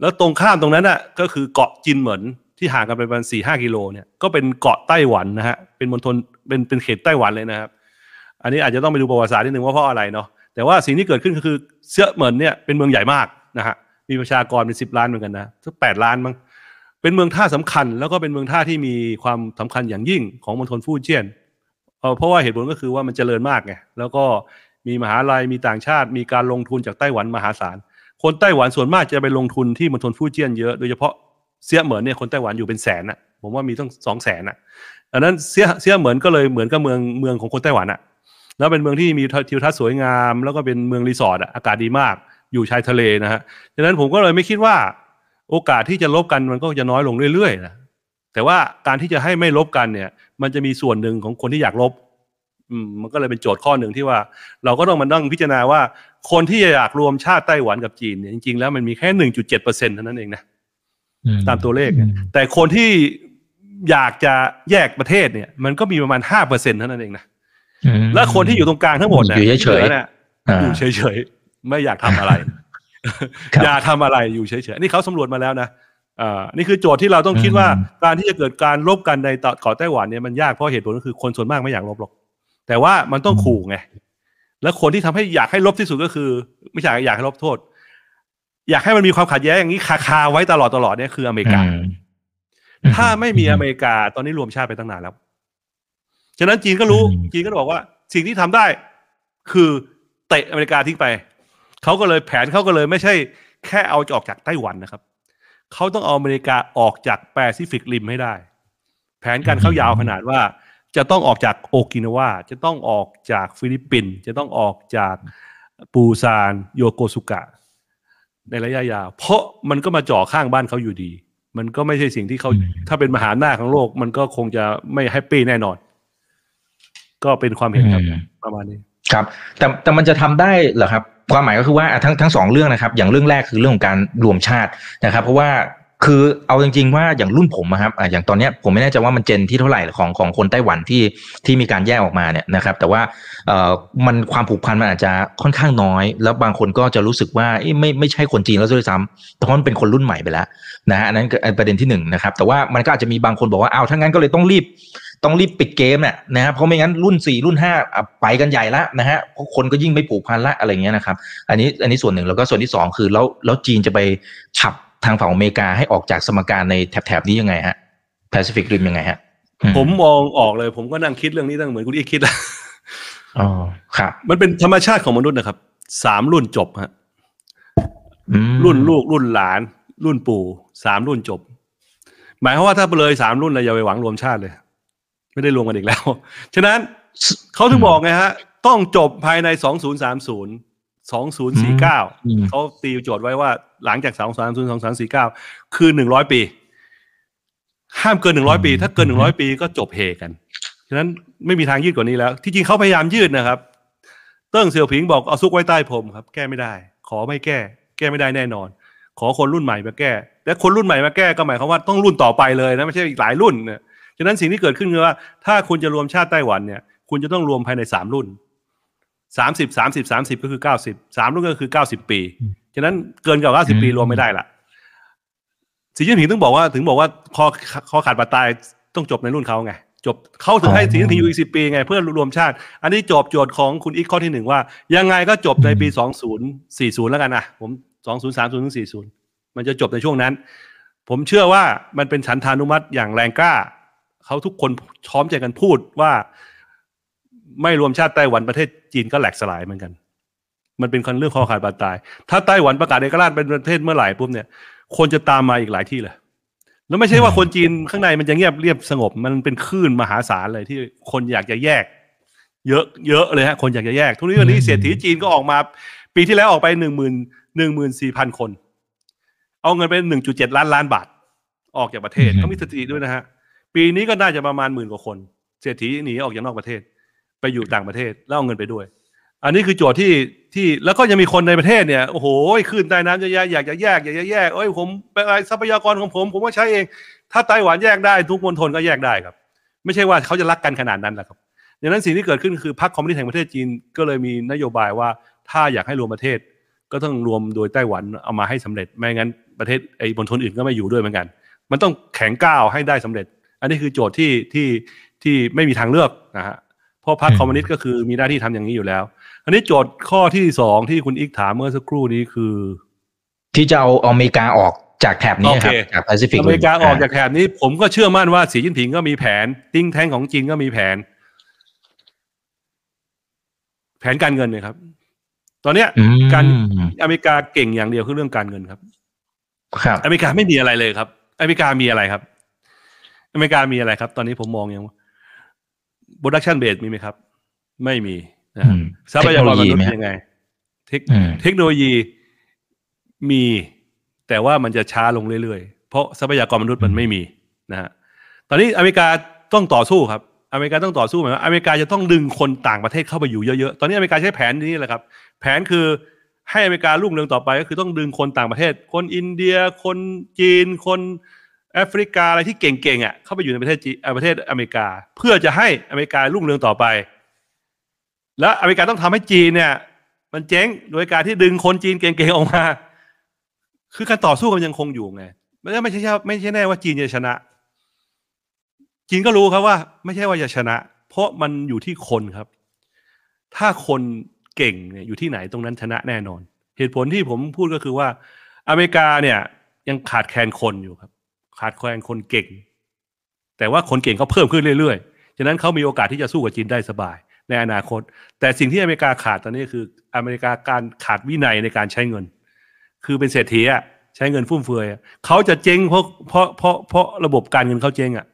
แล้วตรงข้ามตรงนั้นน่ะก็คือเกาะจินเหมินที่ห่างกันไปประมาณสี่ห้ากิโลเนี่ยก็เป็นเกาะไต้หวันนะฮะเป็นมณฑลเป็นเป็นเขตไต้หวันเลยนะครับ อันนี้อาจจะต้องไปดูประวัติศาสตร์นิดนึงว่าเพราะอะไรเนาะแต่ว่าสิ่งที่เกิดขึ้นก็คือเซี่ยเหมินเนี่ยเป็นเมืองใหญ่มากนะฮะมีประชากรเป็นสิบล้านเหมือนกันนะสักแปดล้านมั้งเป็นเมืองท่าสำคัญ แล้วก็เป็นเมืองท่าที่มีความสำคัญอย่างยิ่งของมณฑลฟู่เจี้ยนเอ่อเพราะว่าเหตุผลก็คือว่ามันเจริญมากไงแล้วก็ มีมหาลัยมีต่างชาติ มีการลงทุนจากไต้หวันมหาศาล คนไต้หวันส่วนมากจะไปลงทุนที่มณฑลฟู่เจี้ยนเยอะโดยเฉพาะเซี่ยเหมินเนี่ยคนไต้หวันอยู่เป็นแสนอะผมว่ามีต้องสองแสนอะอันนั้นเซี่ยเซี่ยเหมินก็เลยเหมือนกับเมืองเมืองของคนไต้หวันอะแล้วเป็นเมืองที่มีทิวทัศน์สวยงาม แล้วก็เป็นเมืองรีสอร์ทอากาศดีมาก อยู่ชายทะเลนะฮะดังนั้นผมก็เลยไม่คิดว่า โอกาสที่จะลบกันมันก็จะน้อยลงเรื่อยๆนะแต่ว่าการที่จะให้ไม่ลบกันเนี่ย มันจะมีส่วนหนึ่งของคนที่อยากลบ มมันก็เลยเป็นโจทย์ข้อหนึ่งที่ว่า เราก็ต้องมานั่งพิจารณาว่า คนที่อยากรวมชาติไต้หวันกับจีนเนี่ยจริงๆแล้วมันมีแค่หนึ่งจุดเจ็ดเปอร์เซ็นต์เท่านั้นเองนะตามตัวเลขเนี่ยแต่คนที่อยากจะแยกประเทศเนี่ย มันก็มีประมาณห้าเปอร์เซ็นต์เท่านั้นเองนะอืมและคนที่อยู่ตรงกลางทั้งหมดนี่อยู่เฉยๆหลืนี่อ่าอยู่เฉยๆไม่อยากทำอะไรครับอย่าทำอะไรอยู่เฉยๆนี่เขาสำรวจมาแล้วนะอ่านี่คือโจทย์ที่เราต้องคิดว่าอืมการที่จะเกิดการลบกันในเกาะไต้หวันเนี่ยมันยากเพราะเหตุผลก็คือคนส่วนมากไม่อยากลบหรอก แต่ว่ามันต้องขู่ไง แล้วคนที่ทำให้อยากให้ลบที่สุดก็คือ ไม่ใช่อยากให้ลบโทษ อยากให้มันมีความขัดแย้งอย่างนี้คาคาๆไว้ตลอดตลอดเนี่ยคืออเมริกาอืมถ้าไม่มีอเมริกาตอนนี้รวมชาติไปตั้งนานแล้ว ฉะนั้นจีนก็รู้อืมจีนก็บอกว่า สิ่งที่ทำได้ คือเตะอเมริกาทิ้งไป เขาก็เลยแผนเขาก็เลยไม่ใช่ แค่เอาออกจากไต้หวันนะครับ เขาต้องเอาอเมริกาออกจากแปซิฟิกริมให้ได้ แผนการเขายาวขนาดว่า จะต้องออกจากโอกินาวาจะต้องออกจากฟิลิปปินส์จะต้องออกจากปูซานโยโกสุกะ ในระยะยาวเพราะมันก็มาจ่อข้างบ้านเขาอยู่ดี มันก็ไม่ใช่สิ่งที่เขาอืมถ้าเป็นมหาอำนาจของโลก มันก็คงจะไม่ happy แน่นอน ก็เป็นความเห็นครับอืมประมาณนี้ ครับ แต่แต่มันจะทำได้เหรอครับ ความหมายก็คือว่าอะทั้งทั้งสองเรื่องนะครับ อย่างเรื่องแรกคือเรื่องของการรวมชาตินะครับ เพราะว่า คือเอาจริงๆว่าอย่างรุ่นผมอะครับอย่างตอนนี้ผมไม่แน่ใจว่ามันเจนที่เท่าไหร่ของของคนไต้หวันที่ที่มีการแยกออกมาเนี่ยนะครับ แต่ว่าเอ่อมันความผูกพันมันอาจจะค่อนข้างน้อย แล้วบางคนก็จะรู้สึกว่าไม่ไม่ใช่คนจีนแล้วด้วยซ้ำเพราะมันเป็นคนรุ่นใหม่ไปแล้วนะฮะอันนั้นประเด็นที่หนึ่งนะครับ แต่ว่ามันก็อาจจะมีบางคนบอกว่าเอาถ้างั้นก็เลยต้องรีบต้องรีบปิดเกมเนี่ยนะฮะเพราะไม่งั้นรุ่นสี่รุ่นห้าไปกันใหญ่ละนะฮะเพราะคนก็ยิ่งไม่ผูกพันละอะไรเงี้ยนะครับ อันนี้อันนี้ส่วนหนึ่งแล้วก็ส่วนที่สองคือแล้วแล้วจีนจะไปฉับ ทางฝั่งอเมริกาให้ออกจากสมการในแถบๆนี้ยังไงฮะแปซิฟิกริมยังไงฮะอืผมมองออกเลย ผมก็นั่งคิดเรื่องนี้ตั้งเหมือนคุณอีกคิดแล้วอ๋อครับ มันเป็นธรรมชาติของมนุษย์นะครับสามรุ่นจบฮะอืมรุ่นลูกรุ่นหลาน รุ่นปู่สามรุ่นจบ หมายความว่าถ้าเลยสามรุ่นเลยอย่าไปหวังรวมชาติเลย ไม่ได้รวมกันอีกแล้ว ฉะนั้นเขาถึงบอกไงฮะ ต้องจบภายในสองศูนย์สามศูนย์ สองศูนย์สี่เก้าอืมเขาตีโจทย์ไว้ว่าหลังจากสองสามศูนย์สองสามสี่เก้าคือหนึ่งร้อยปี ห้ามเกินหนึ่งร้อยปี ถ้าเกินหนึ่งร้อยปีก็จบเฮกัน ฉะนั้นไม่มีทางยืดกว่านี้แล้ว ที่จริงเขาพยายามยืดนะครับ เติ้งเสี่ยวผิงบอกเอาซุกไว้ใต้ผมครับ แก้ไม่ได้ ขอไม่แก้ แก้ไม่ได้แน่นอน ขอคนรุ่นใหม่มาแก้ และคนรุ่นใหม่มาแก้ก็หมายความว่าต้องรุ่นต่อไปเลยนะไม่ใช่อีกหลายรุ่นเนี่ยฉะนั้นสิ่งที่เกิดขึ้นคือว่า ถ้าคุณจะรวมชาติไต้หวันเนี่ย คุณจะต้องรวมภายในสามรุ่น สามสิบสามสิบสามสิบก็คือเก้าสิบสามรุ่นก็คือเก้าสิบปี ฉะนั้นเกินกว่าเก้าสิบปีรวมไม่ได้ละสีจิ้นผิงต้องบอกว่าถึงบอกว่าคอคอขาดบาดตายต้องจบในรุ่นเขาไง จบเขาถึงให้สีจิ้นผิงอยู่อีกสิบปีไงเพื่อรวมชาติ อันนี้จบโจทย์ของคุณอีกข้อที่หนึ่งว่า ยังไงก็จบในปีสองศูนย์สี่ศูนย์แล้วกันนะผมสองศูนย์สามศูนย์ถึงสี่ศูนย์มันจะจบในช่วงนั้น ผมเชื่อว่ามันเป็นฉันทานุมัติอย่างแรงกล้าเขาทุกคนพร้อมใจกันพูดว่า ไม่รวมชาติไต้หวันประเทศจีนก็แหลกสลายเหมือนกัน มันเป็นคนเรื่องคอขาดบาดตาย ถ้าไต้หวันประกาศเอกราชเป็นประเทศเมื่อไหร่ปุ๊บเนี่ยคนจะตามมาอีกหลายที่เลยแล้วไม่ใช่ว่าคนจีนข้างในมันจะเงียบเรียบสงบ มันเป็นคลื่นมหาศาลเลยที่คนอยากจะแยก เยอะเยอะเลยฮะคนอยากจะแยก ทุกนี้วันนี้เศรษฐีจีนก็ออกมา ปีที่แล้วออกไปหนึ่งหมื่นหนึ่งหมื่นสี่พันคน เอาเงินไปหนึ่งจุดเจ็ดล้านล้านบาท ออกจากประเทศเขามีสถิติด้วยนะฮะ ปีนี้ก็น่าจะประมาณหมื่นกว่าคน เศรษฐีหนีออกจากนอกประเทศ ไปอยู่ต่างประเทศแล้วเอาเงินไปด้วย อันนี้คือโจทย์ที่ที่แล้วก็ยังมีคนในประเทศเนี่ยโอ้โหขึ้นใต้น้ำจะแยกอยากจะแยกอยากจะแยกเอ้ยผมเป็นอะไรทรัพยากรของผม ผมก็ใช้เอง ถ้าไต้หวันแยกได้ ทุกมณฑลก็แยกได้ครับ ไม่ใช่ว่าเขาจะรักกันขนาดนั้นแหละครับดังนั้นสิ่งที่เกิดขึ้นคือพรรคคอมมิวนิสต์แห่งประเทศจีนก็เลยมีนโยบายว่าถ้าอยากให้รวมประเทศ ก็ต้องรวมโดยไต้หวันเอามาให้สำเร็จ ไม่งั้นประเทศไอ้มณฑลอื่นก็ไม่อยู่ด้วยเหมือนกัน มันต้องแข็งกร้าวให้ได้สำเร็จ อันนี้คือโจทย์ที่ที่ที่ไม่มีทางเลือกนะฮะ เพราะพรรคคอมมิวนิสต์ก็คือมีหน้าที่ทำอย่างนี้อยู่แล้ว อันนี้โจทย์ข้อที่สองที่คุณอีกถามเมื่อสักครู่นี้คือ ที่จะเอาอเมริกาออกจากแถบนี้ครับโอเคจากแปซิฟิกอเมริกาออกจากแถบนี้ผมก็เชื่อมั่นว่าสีจิ้นผิงก็มีแผน think tank ของจีนก็มีแผน แผนการเงินเนี่ยครับ ตอนเนี้ยอืมการอเมริกาเก่งอย่างเดียวคือเรื่องการเงินครับ ครับ อเมริกาไม่มีอะไรเลยครับ อเมริกามีอะไรครับ อเมริกามีอะไรครับ ตอนนี้ผมมองยัง production base มีไหมครับ ไม่มีนะอืมทรัพยากรมนุษย์เทคโนโลยีไหมฮะยังไงเทคอืมเทคโนโลยีมี แต่ว่ามันจะช้าลงเรื่อยๆ เพราะทรัพยากรมนุษย์มันไม่มีนะฮะตอนนี้อเมริกาต้องต่อสู้ครับอเมริกาต้องต่อสู้หมายว่าอเมริกาจะต้องดึงคนต่างประเทศเข้าไปอยู่เยอะๆ ตอนนี้อเมริกาใช้แผนนี้แหละครับ แผนคือให้อเมริการุ่งเรืองต่อไปก็คือต้องดึงคนต่างประเทศ คนอินเดีย คนจีน คน แอฟริกาอะไรที่เก่งๆอะเข้าไปอยู่ในประเทศจีเอ่อประเทศอเมริกา เพื่อจะให้อเมริการุ่งเรืองต่อไป และอเมริกาต้องทำให้จีนเนี่ย มันเจ๊งโดยการที่ดึงคนจีนเก่งๆออกมา คือการต่อสู้กันยังคงอยู่ไงไม่ใช่ไม่ใช่ไม่ใช่แน่ว่าจีนจะชนะ จีนก็รู้ครับว่า ไม่ใช่ว่าจะชนะ เพราะมันอยู่ที่คนครับ ถ้าคนเก่งเนี่ยอยู่ที่ไหนตรงนั้นชนะแน่นอน เหตุผลที่ผมพูดก็คือว่า อเมริกาเนี่ย ยังขาดแคลนคนอยู่ครับ ขาดแคลนคนเก่ง แต่ว่าคนเก่งเขาเพิ่มขึ้นเรื่อยๆ ฉะนั้นเขามีโอกาสที่จะสู้กับจีนได้สบาย ในอนาคต แต่สิ่งที่อเมริกาขาดตอนนี้คืออเมริกาการขาดวินัยในการใช้เงิน คือเป็นเศรษฐีอะใช้เงินฟุ่มเฟือยเขาจะเจ๊งเพราะเพราะเพราะเพราะระบบการเงินเขาเจ๊งอะ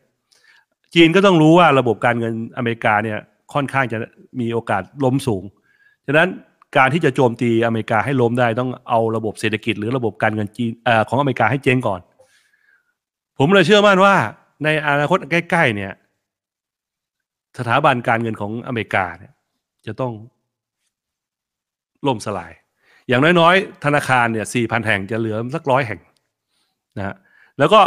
จีนก็ต้องรู้ว่าระบบการเงินอเมริกาเนี่ยค่อนข้างจะมีโอกาสล้มสูง ฉะนั้นการที่จะโจมตีอเมริกาให้ล้มได้ต้องเอาระบบเศรษฐกิจ หรือระบบการเงินจีนของอเมริกาให้เจ๊งก่อน ผมเลยเชื่อมั่นว่า ในอนาคตใกล้ ๆ เนี่ย สถาบันการเงินของอเมริกาเนี่ยจะต้องล่มสลาย อย่างน้อย ๆ ธนาคารเนี่ยสี่พันแห่งจะเหลือสักร้อยแห่งนะฮะแล้วก็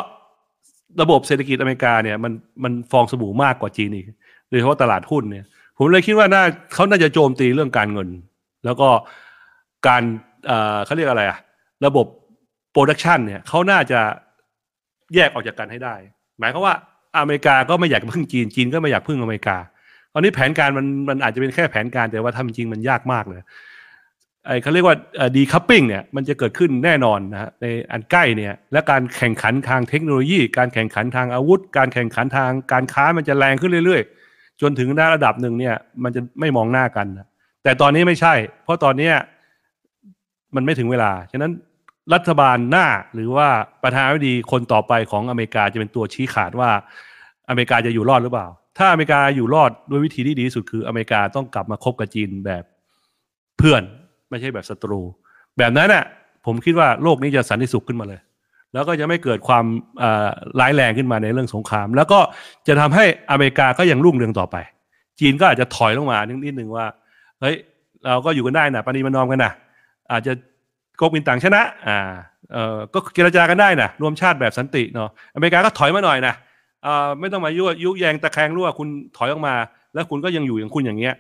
ระบบเศรษฐกิจอเมริกาเนี่ยมันมันฟองสบู่มากกว่าจีนอีกโดยเฉพาะตลาดหุ้นเนี่ย ผมเลยคิดว่าน่าเขาน่าจะโจมตีเรื่องการเงิน แล้วก็การเอ่อเขาเรียกอะไรอะระบบโปรดักชันเนี่ยเขาน่าจะ แยกออกจากกันให้ได้ หมายความว่าอเมริกาก็ไม่อยากพึ่งจีนจีนก็ไม่อยากพึ่งอเมริกาตอนนี้แผนการมันมันอาจจะเป็นแค่แผนการแต่ว่าทำจริงมันยากมากเลยไอ้เขาเรียกว่าดีคัพปิ้งเนี่ยมันจะเกิดขึ้นแน่นอนนะฮะในอันใกล้เนี่ยและการแข่งขันทางเทคโนโลยี การแข่งขันทางอาวุธ การแข่งขันทางการค้ามันจะแรงขึ้นเรื่อย ๆ จนถึงระดับหนึ่งเนี่ยมันจะไม่มองหน้ากันนะแต่ตอนนี้ไม่ใช่ เพราะตอนเนี้มันไม่ถึงเวลาฉะนั้น รัฐบาลหน้าหรือว่าประธานาธิบดีคนต่อไปของอเมริกาจะเป็นตัวชี้ขาดว่าอเมริกาจะอยู่รอดหรือเปล่า ถ้าอเมริกาอยู่รอดด้วยวิธีที่ดีที่สุดคืออเมริกาต้องกลับมาคบกับจีนแบบเพื่อนไม่ใช่แบบศัตรู แบบนั้นน่ะผมคิดว่าโลกนี้จะสันติสุขขึ้นมาเลย แล้วก็จะไม่เกิดความร้ายแรงขึ้นมาในเรื่องสงคราม แล้วก็จะทำให้อเมริกาก็ยังรุ่งเรืองต่อไป จีนก็อาจจะถอยลงมานิดนึงว่าเฮ้ยเราก็อยู่กันได้นะปณีประนอมกันนะอาจจะ ก๊กมินต่างชนะอ่าเอ่อก็เจรจากันได้นะรวมชาติแบบสันติเนาะอเมริกาก็ถอยมาหน่อยนะอ่าไม่ต้องมายุยุแยงตะแคงรั่วคุณถอยออกมา แล้วคุณก็ยังอยู่อย่างคุณอย่างเงี้ย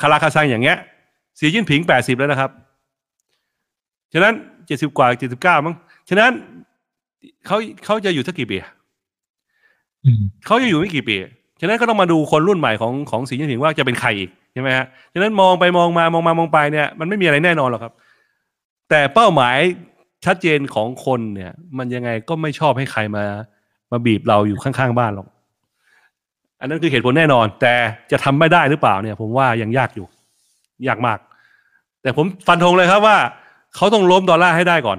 คาราคาซังอย่างเงี้ยสีจิ้นผิงแปดสิบแล้วนะครับฉะนั้นเจ็ดสิบกว่าเจ็ดสิบเก้ามั้งฉะนั้นเขาเขาจะอยู่สักกี่ปีอะอืมเขาจะอยู่ไม่กี่ปีฉะนั้นก็ต้องมาดูคนรุ่นใหม่ของของสีจิ้นผิงว่าจะเป็นใครอีกใช่ไหมฮะฉะนั้นมองไปมองมามองมามองไปเนี่ยมันไม่มีอะไรแน่นอนหรอกครับ แต่เป้าหมายชัดเจนของคนเนี่ย มันยังไงก็ไม่ชอบให้ใครมา มาบีบเราอยู่ข้างๆบ้านหรอก อันนั้นคือเหตุผลแน่นอน แต่จะทำไม่ได้หรือเปล่าเนี่ย ผมว่ายังยากอยู่ ยากมาก แต่ผมฟันธงเลยครับว่า เขาต้องล้มดอลลาร์ให้ได้ก่อน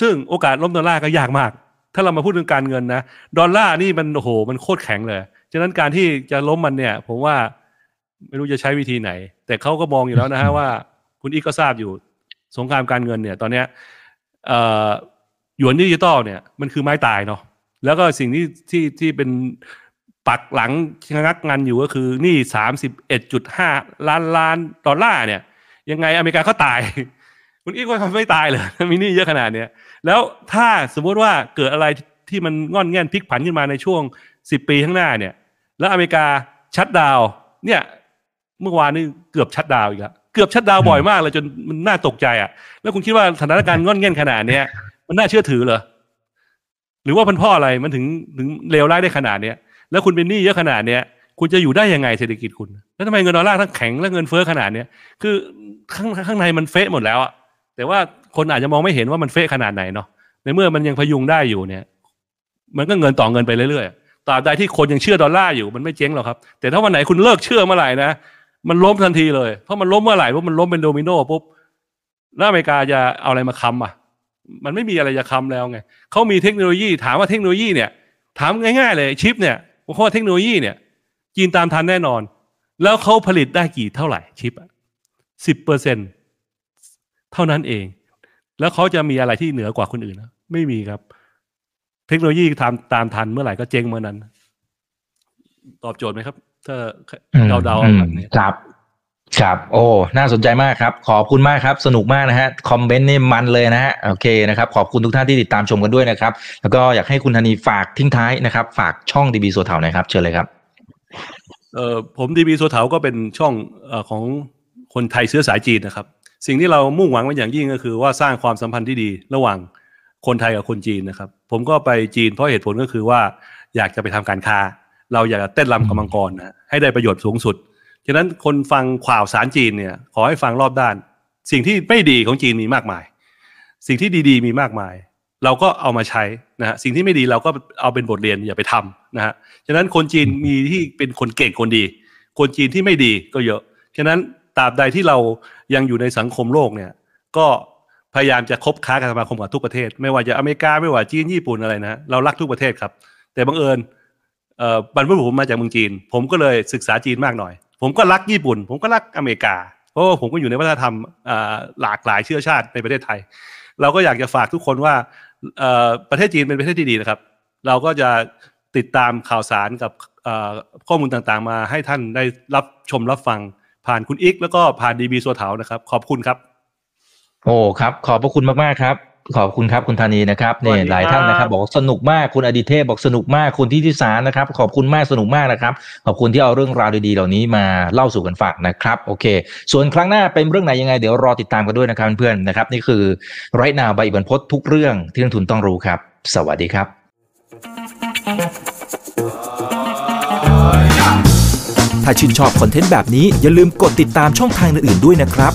ซึ่งโอกาสล้มดอลลาร์ก็ยากมาก ถ้าเรามาพูดถึงการเงินนะดอลลาร์นี่มันโอ้โหมันโคตรแข็งเลยฉะนั้นการที่จะล้มมันเนี่ย ผมว่าไม่รู้จะใช้วิธีไหน แต่เขาก็มองอยู่แล้วนะฮะว่า คุณอีกก็ทราบอยู่ สงครามการเงินเนี่ย ตอนเนี้ยหยวนดิจิตอลเนี่ยมันคือไม้ตายเนาะแล้วก็สิ่งที่ที่ที่เป็นปักหลังชะงักงันอยู่ก็คือนี่สามสิบเอ็ดจุดห้าล้านล้านดอลลาร์เนี่ย ยังไงอเมริกาก็ตาย คุณอีกว่าไม่ตายเลยมีนี้เยอะขนาดเนี้ยแล้วถ้าสมมุติว่าเกิดอะไรที่มันงอนแง่นพลิกผันขึ้นมาในช่วงสิบปีข้างหน้าเนี่ย แล้วอเมริกาชัดดาวเนี่ย เมื่อวานนี้เกือบชัดดาวอีกแล้ว เกือบชัดดาวบ่อยมากเลยจนมันน่าตกใจอะ แล้วคุณคิดว่าสถานการณ์งอนแง่นขนาดเนี้ยมันน่าเชื่อถือเหรอหรือว่ามันพ่ออะไรมันถึงถึงเลวร้ายได้ขนาดเนี้ยแล้วคุณเป็นหนี้เยอะขนาดเนี้ยคุณจะอยู่ได้ยังไงเศรษฐกิจคุณ แล้วทำไมเงินดอลลาร์ทั้งแข็งและเงินเฟ้อขนาดเนี้ยคือข้างข้างในมันเฟะหมดแล้วอะแต่ว่าคนอาจจะมองไม่เห็นว่ามันเฟะขนาดไหนเนาะในเมื่อมันยังพยุงได้อยู่เนี่ย มันก็เงินต่อเงินไปเรื่อยๆตราบใดที่คนยังเชื่อดอลลาร์อยู่มันไม่เจ๊งหรอกครับ แต่ถ้าวันไหนคุณเลิกเชื่อเมื่อไหร่นะ มันล้มทันทีเลย เพราะมันล้มเมื่อไหร่ว่ามันล้มเป็นโดมิโนปุ๊บแล้วอเมริกาจะเอาอะไรมาค้ำอะ มันไม่มีอะไรจะค้ำแล้วไงเขามีเทคโนโลยีถามว่าเทคโนโลยีเนี่ย ถามง่ายๆเลยชิปเนี่ยเพราะว่าเทคโนโลยีเนี่ย จีนตามทันแน่นอน แล้วเขาผลิตได้กี่เท่าไหร่ชิปสิบเปอร์เซ็นเท่านั้นเอง แล้วเขาจะมีอะไรที่เหนือกว่าคนอื่นนะไม่มีครับ เทคโนโลยีตามตามทันเมื่อไหร่ก็เจ๊งเมื่อนั้น ตอบโจทย์ไหมครับ ถ้าเดาเดาๆอืมแบบนี้ครับครับ โอ้ น่าสนใจมากครับ ขอบคุณมากครับ สนุกมากนะฮะ คอมเมนต์นี่มันเลยนะฮะ โอเคนะครับ ขอบคุณทุกท่านที่ติดตามชมกันด้วยนะครับ แล้วก็อยากให้คุณธนีฝากทิ้งท้ายนะครับ ฝากช่องดีบีโซเถาหน่อยครับ เชิญเลยครับ เอ่อ ผมดีบีโซเถาก็เป็นช่องเออของคนไทยเชื้อสายจีนนะครับ สิ่งที่เรามุ่งหวังไว้อย่างยิ่งก็คือว่าสร้างความสัมพันธ์ที่ดีระหว่างคนไทยกับคนจีนนะครับ ผมก็ไปจีนเพราะเหตุผลก็คือว่าอยากจะไปทำการค้า เราอยากจะเต้นรำกับมังกรนะให้ได้ประโยชน์สูงสุด ฉะนั้นคนฟังข่าวสารจีนเนี่ย ขอให้ฟังรอบด้าน สิ่งที่ไม่ดีของจีนมีมากมาย สิ่งที่ดีๆ มีมากมาย เราก็เอามาใช้นะฮะสิ่งที่ไม่ดีเราก็เอาเป็นบทเรียนอย่าไปทำนะฮะฉะนั้นคนจีนมีที่เป็นคนเก่งคนดี คนจีนที่ไม่ดีก็เยอะฉะนั้นตราบใดที่เรายังอยู่ในสังคมโลกเนี่ย ก็พยายามจะคบค้ากันสมาคมกับทุกประเทศ ไม่ว่าจะอเมริกาไม่ว่าจีนญี่ปุ่นอะไรนะเรารักทุกประเทศครับ แต่บังเอิญ บรรพบุรุษผมมาจากเมืองจีน ผมก็เลยศึกษาจีนมากหน่อย ผมก็รักญี่ปุ่น ผมก็รักอเมริกา เพราะว่าผมก็อยู่ในวัฒนธรรมหลากหลายเชื้อชาติในประเทศไทย เราก็อยากจะฝากทุกคนว่าประเทศจีนเป็นประเทศที่ดีนะครับ เราก็จะติดตามข่าวสารกับข้อมูลต่างๆ มาให้ท่านได้รับชมรับฟังผ่านคุณอิกแล้วก็ผ่านดีบีสัวเถานะครับ ขอบคุณครับ โอ้ครับ ขอบพระคุณมากๆครับ ขอบคุณครับคุณธานีนะครับเนี่ยสวัสดีหลายท่านนะคครัรับบบอกว่าสนุกมากคุณอดิเทพบอกสนุกมากคุณที่ที่สารนะครับ ขอบคุณมากสนุกมากนะครับ ขอบคุณที่เอาเรื่องราวดีๆเหล่านี้มาเล่าสู่กันฟังนะครับ โอเค ส่วนครั้งหน้าเป็นเรื่องไหนยังไงเดี๋ยวรอติดตามกันด้วยนะครับเพื่อนๆนะครับ นี่คือไรนาวใบอิบันพศทุกเรื่องที่นักทุนต้องรู้ครับ สวัสดีครับ ถ้าชื่นชอบคอนเทนต์แบบนี้อย่าลืมกดติดตามช่องทางอื่นๆด้วยนะครับ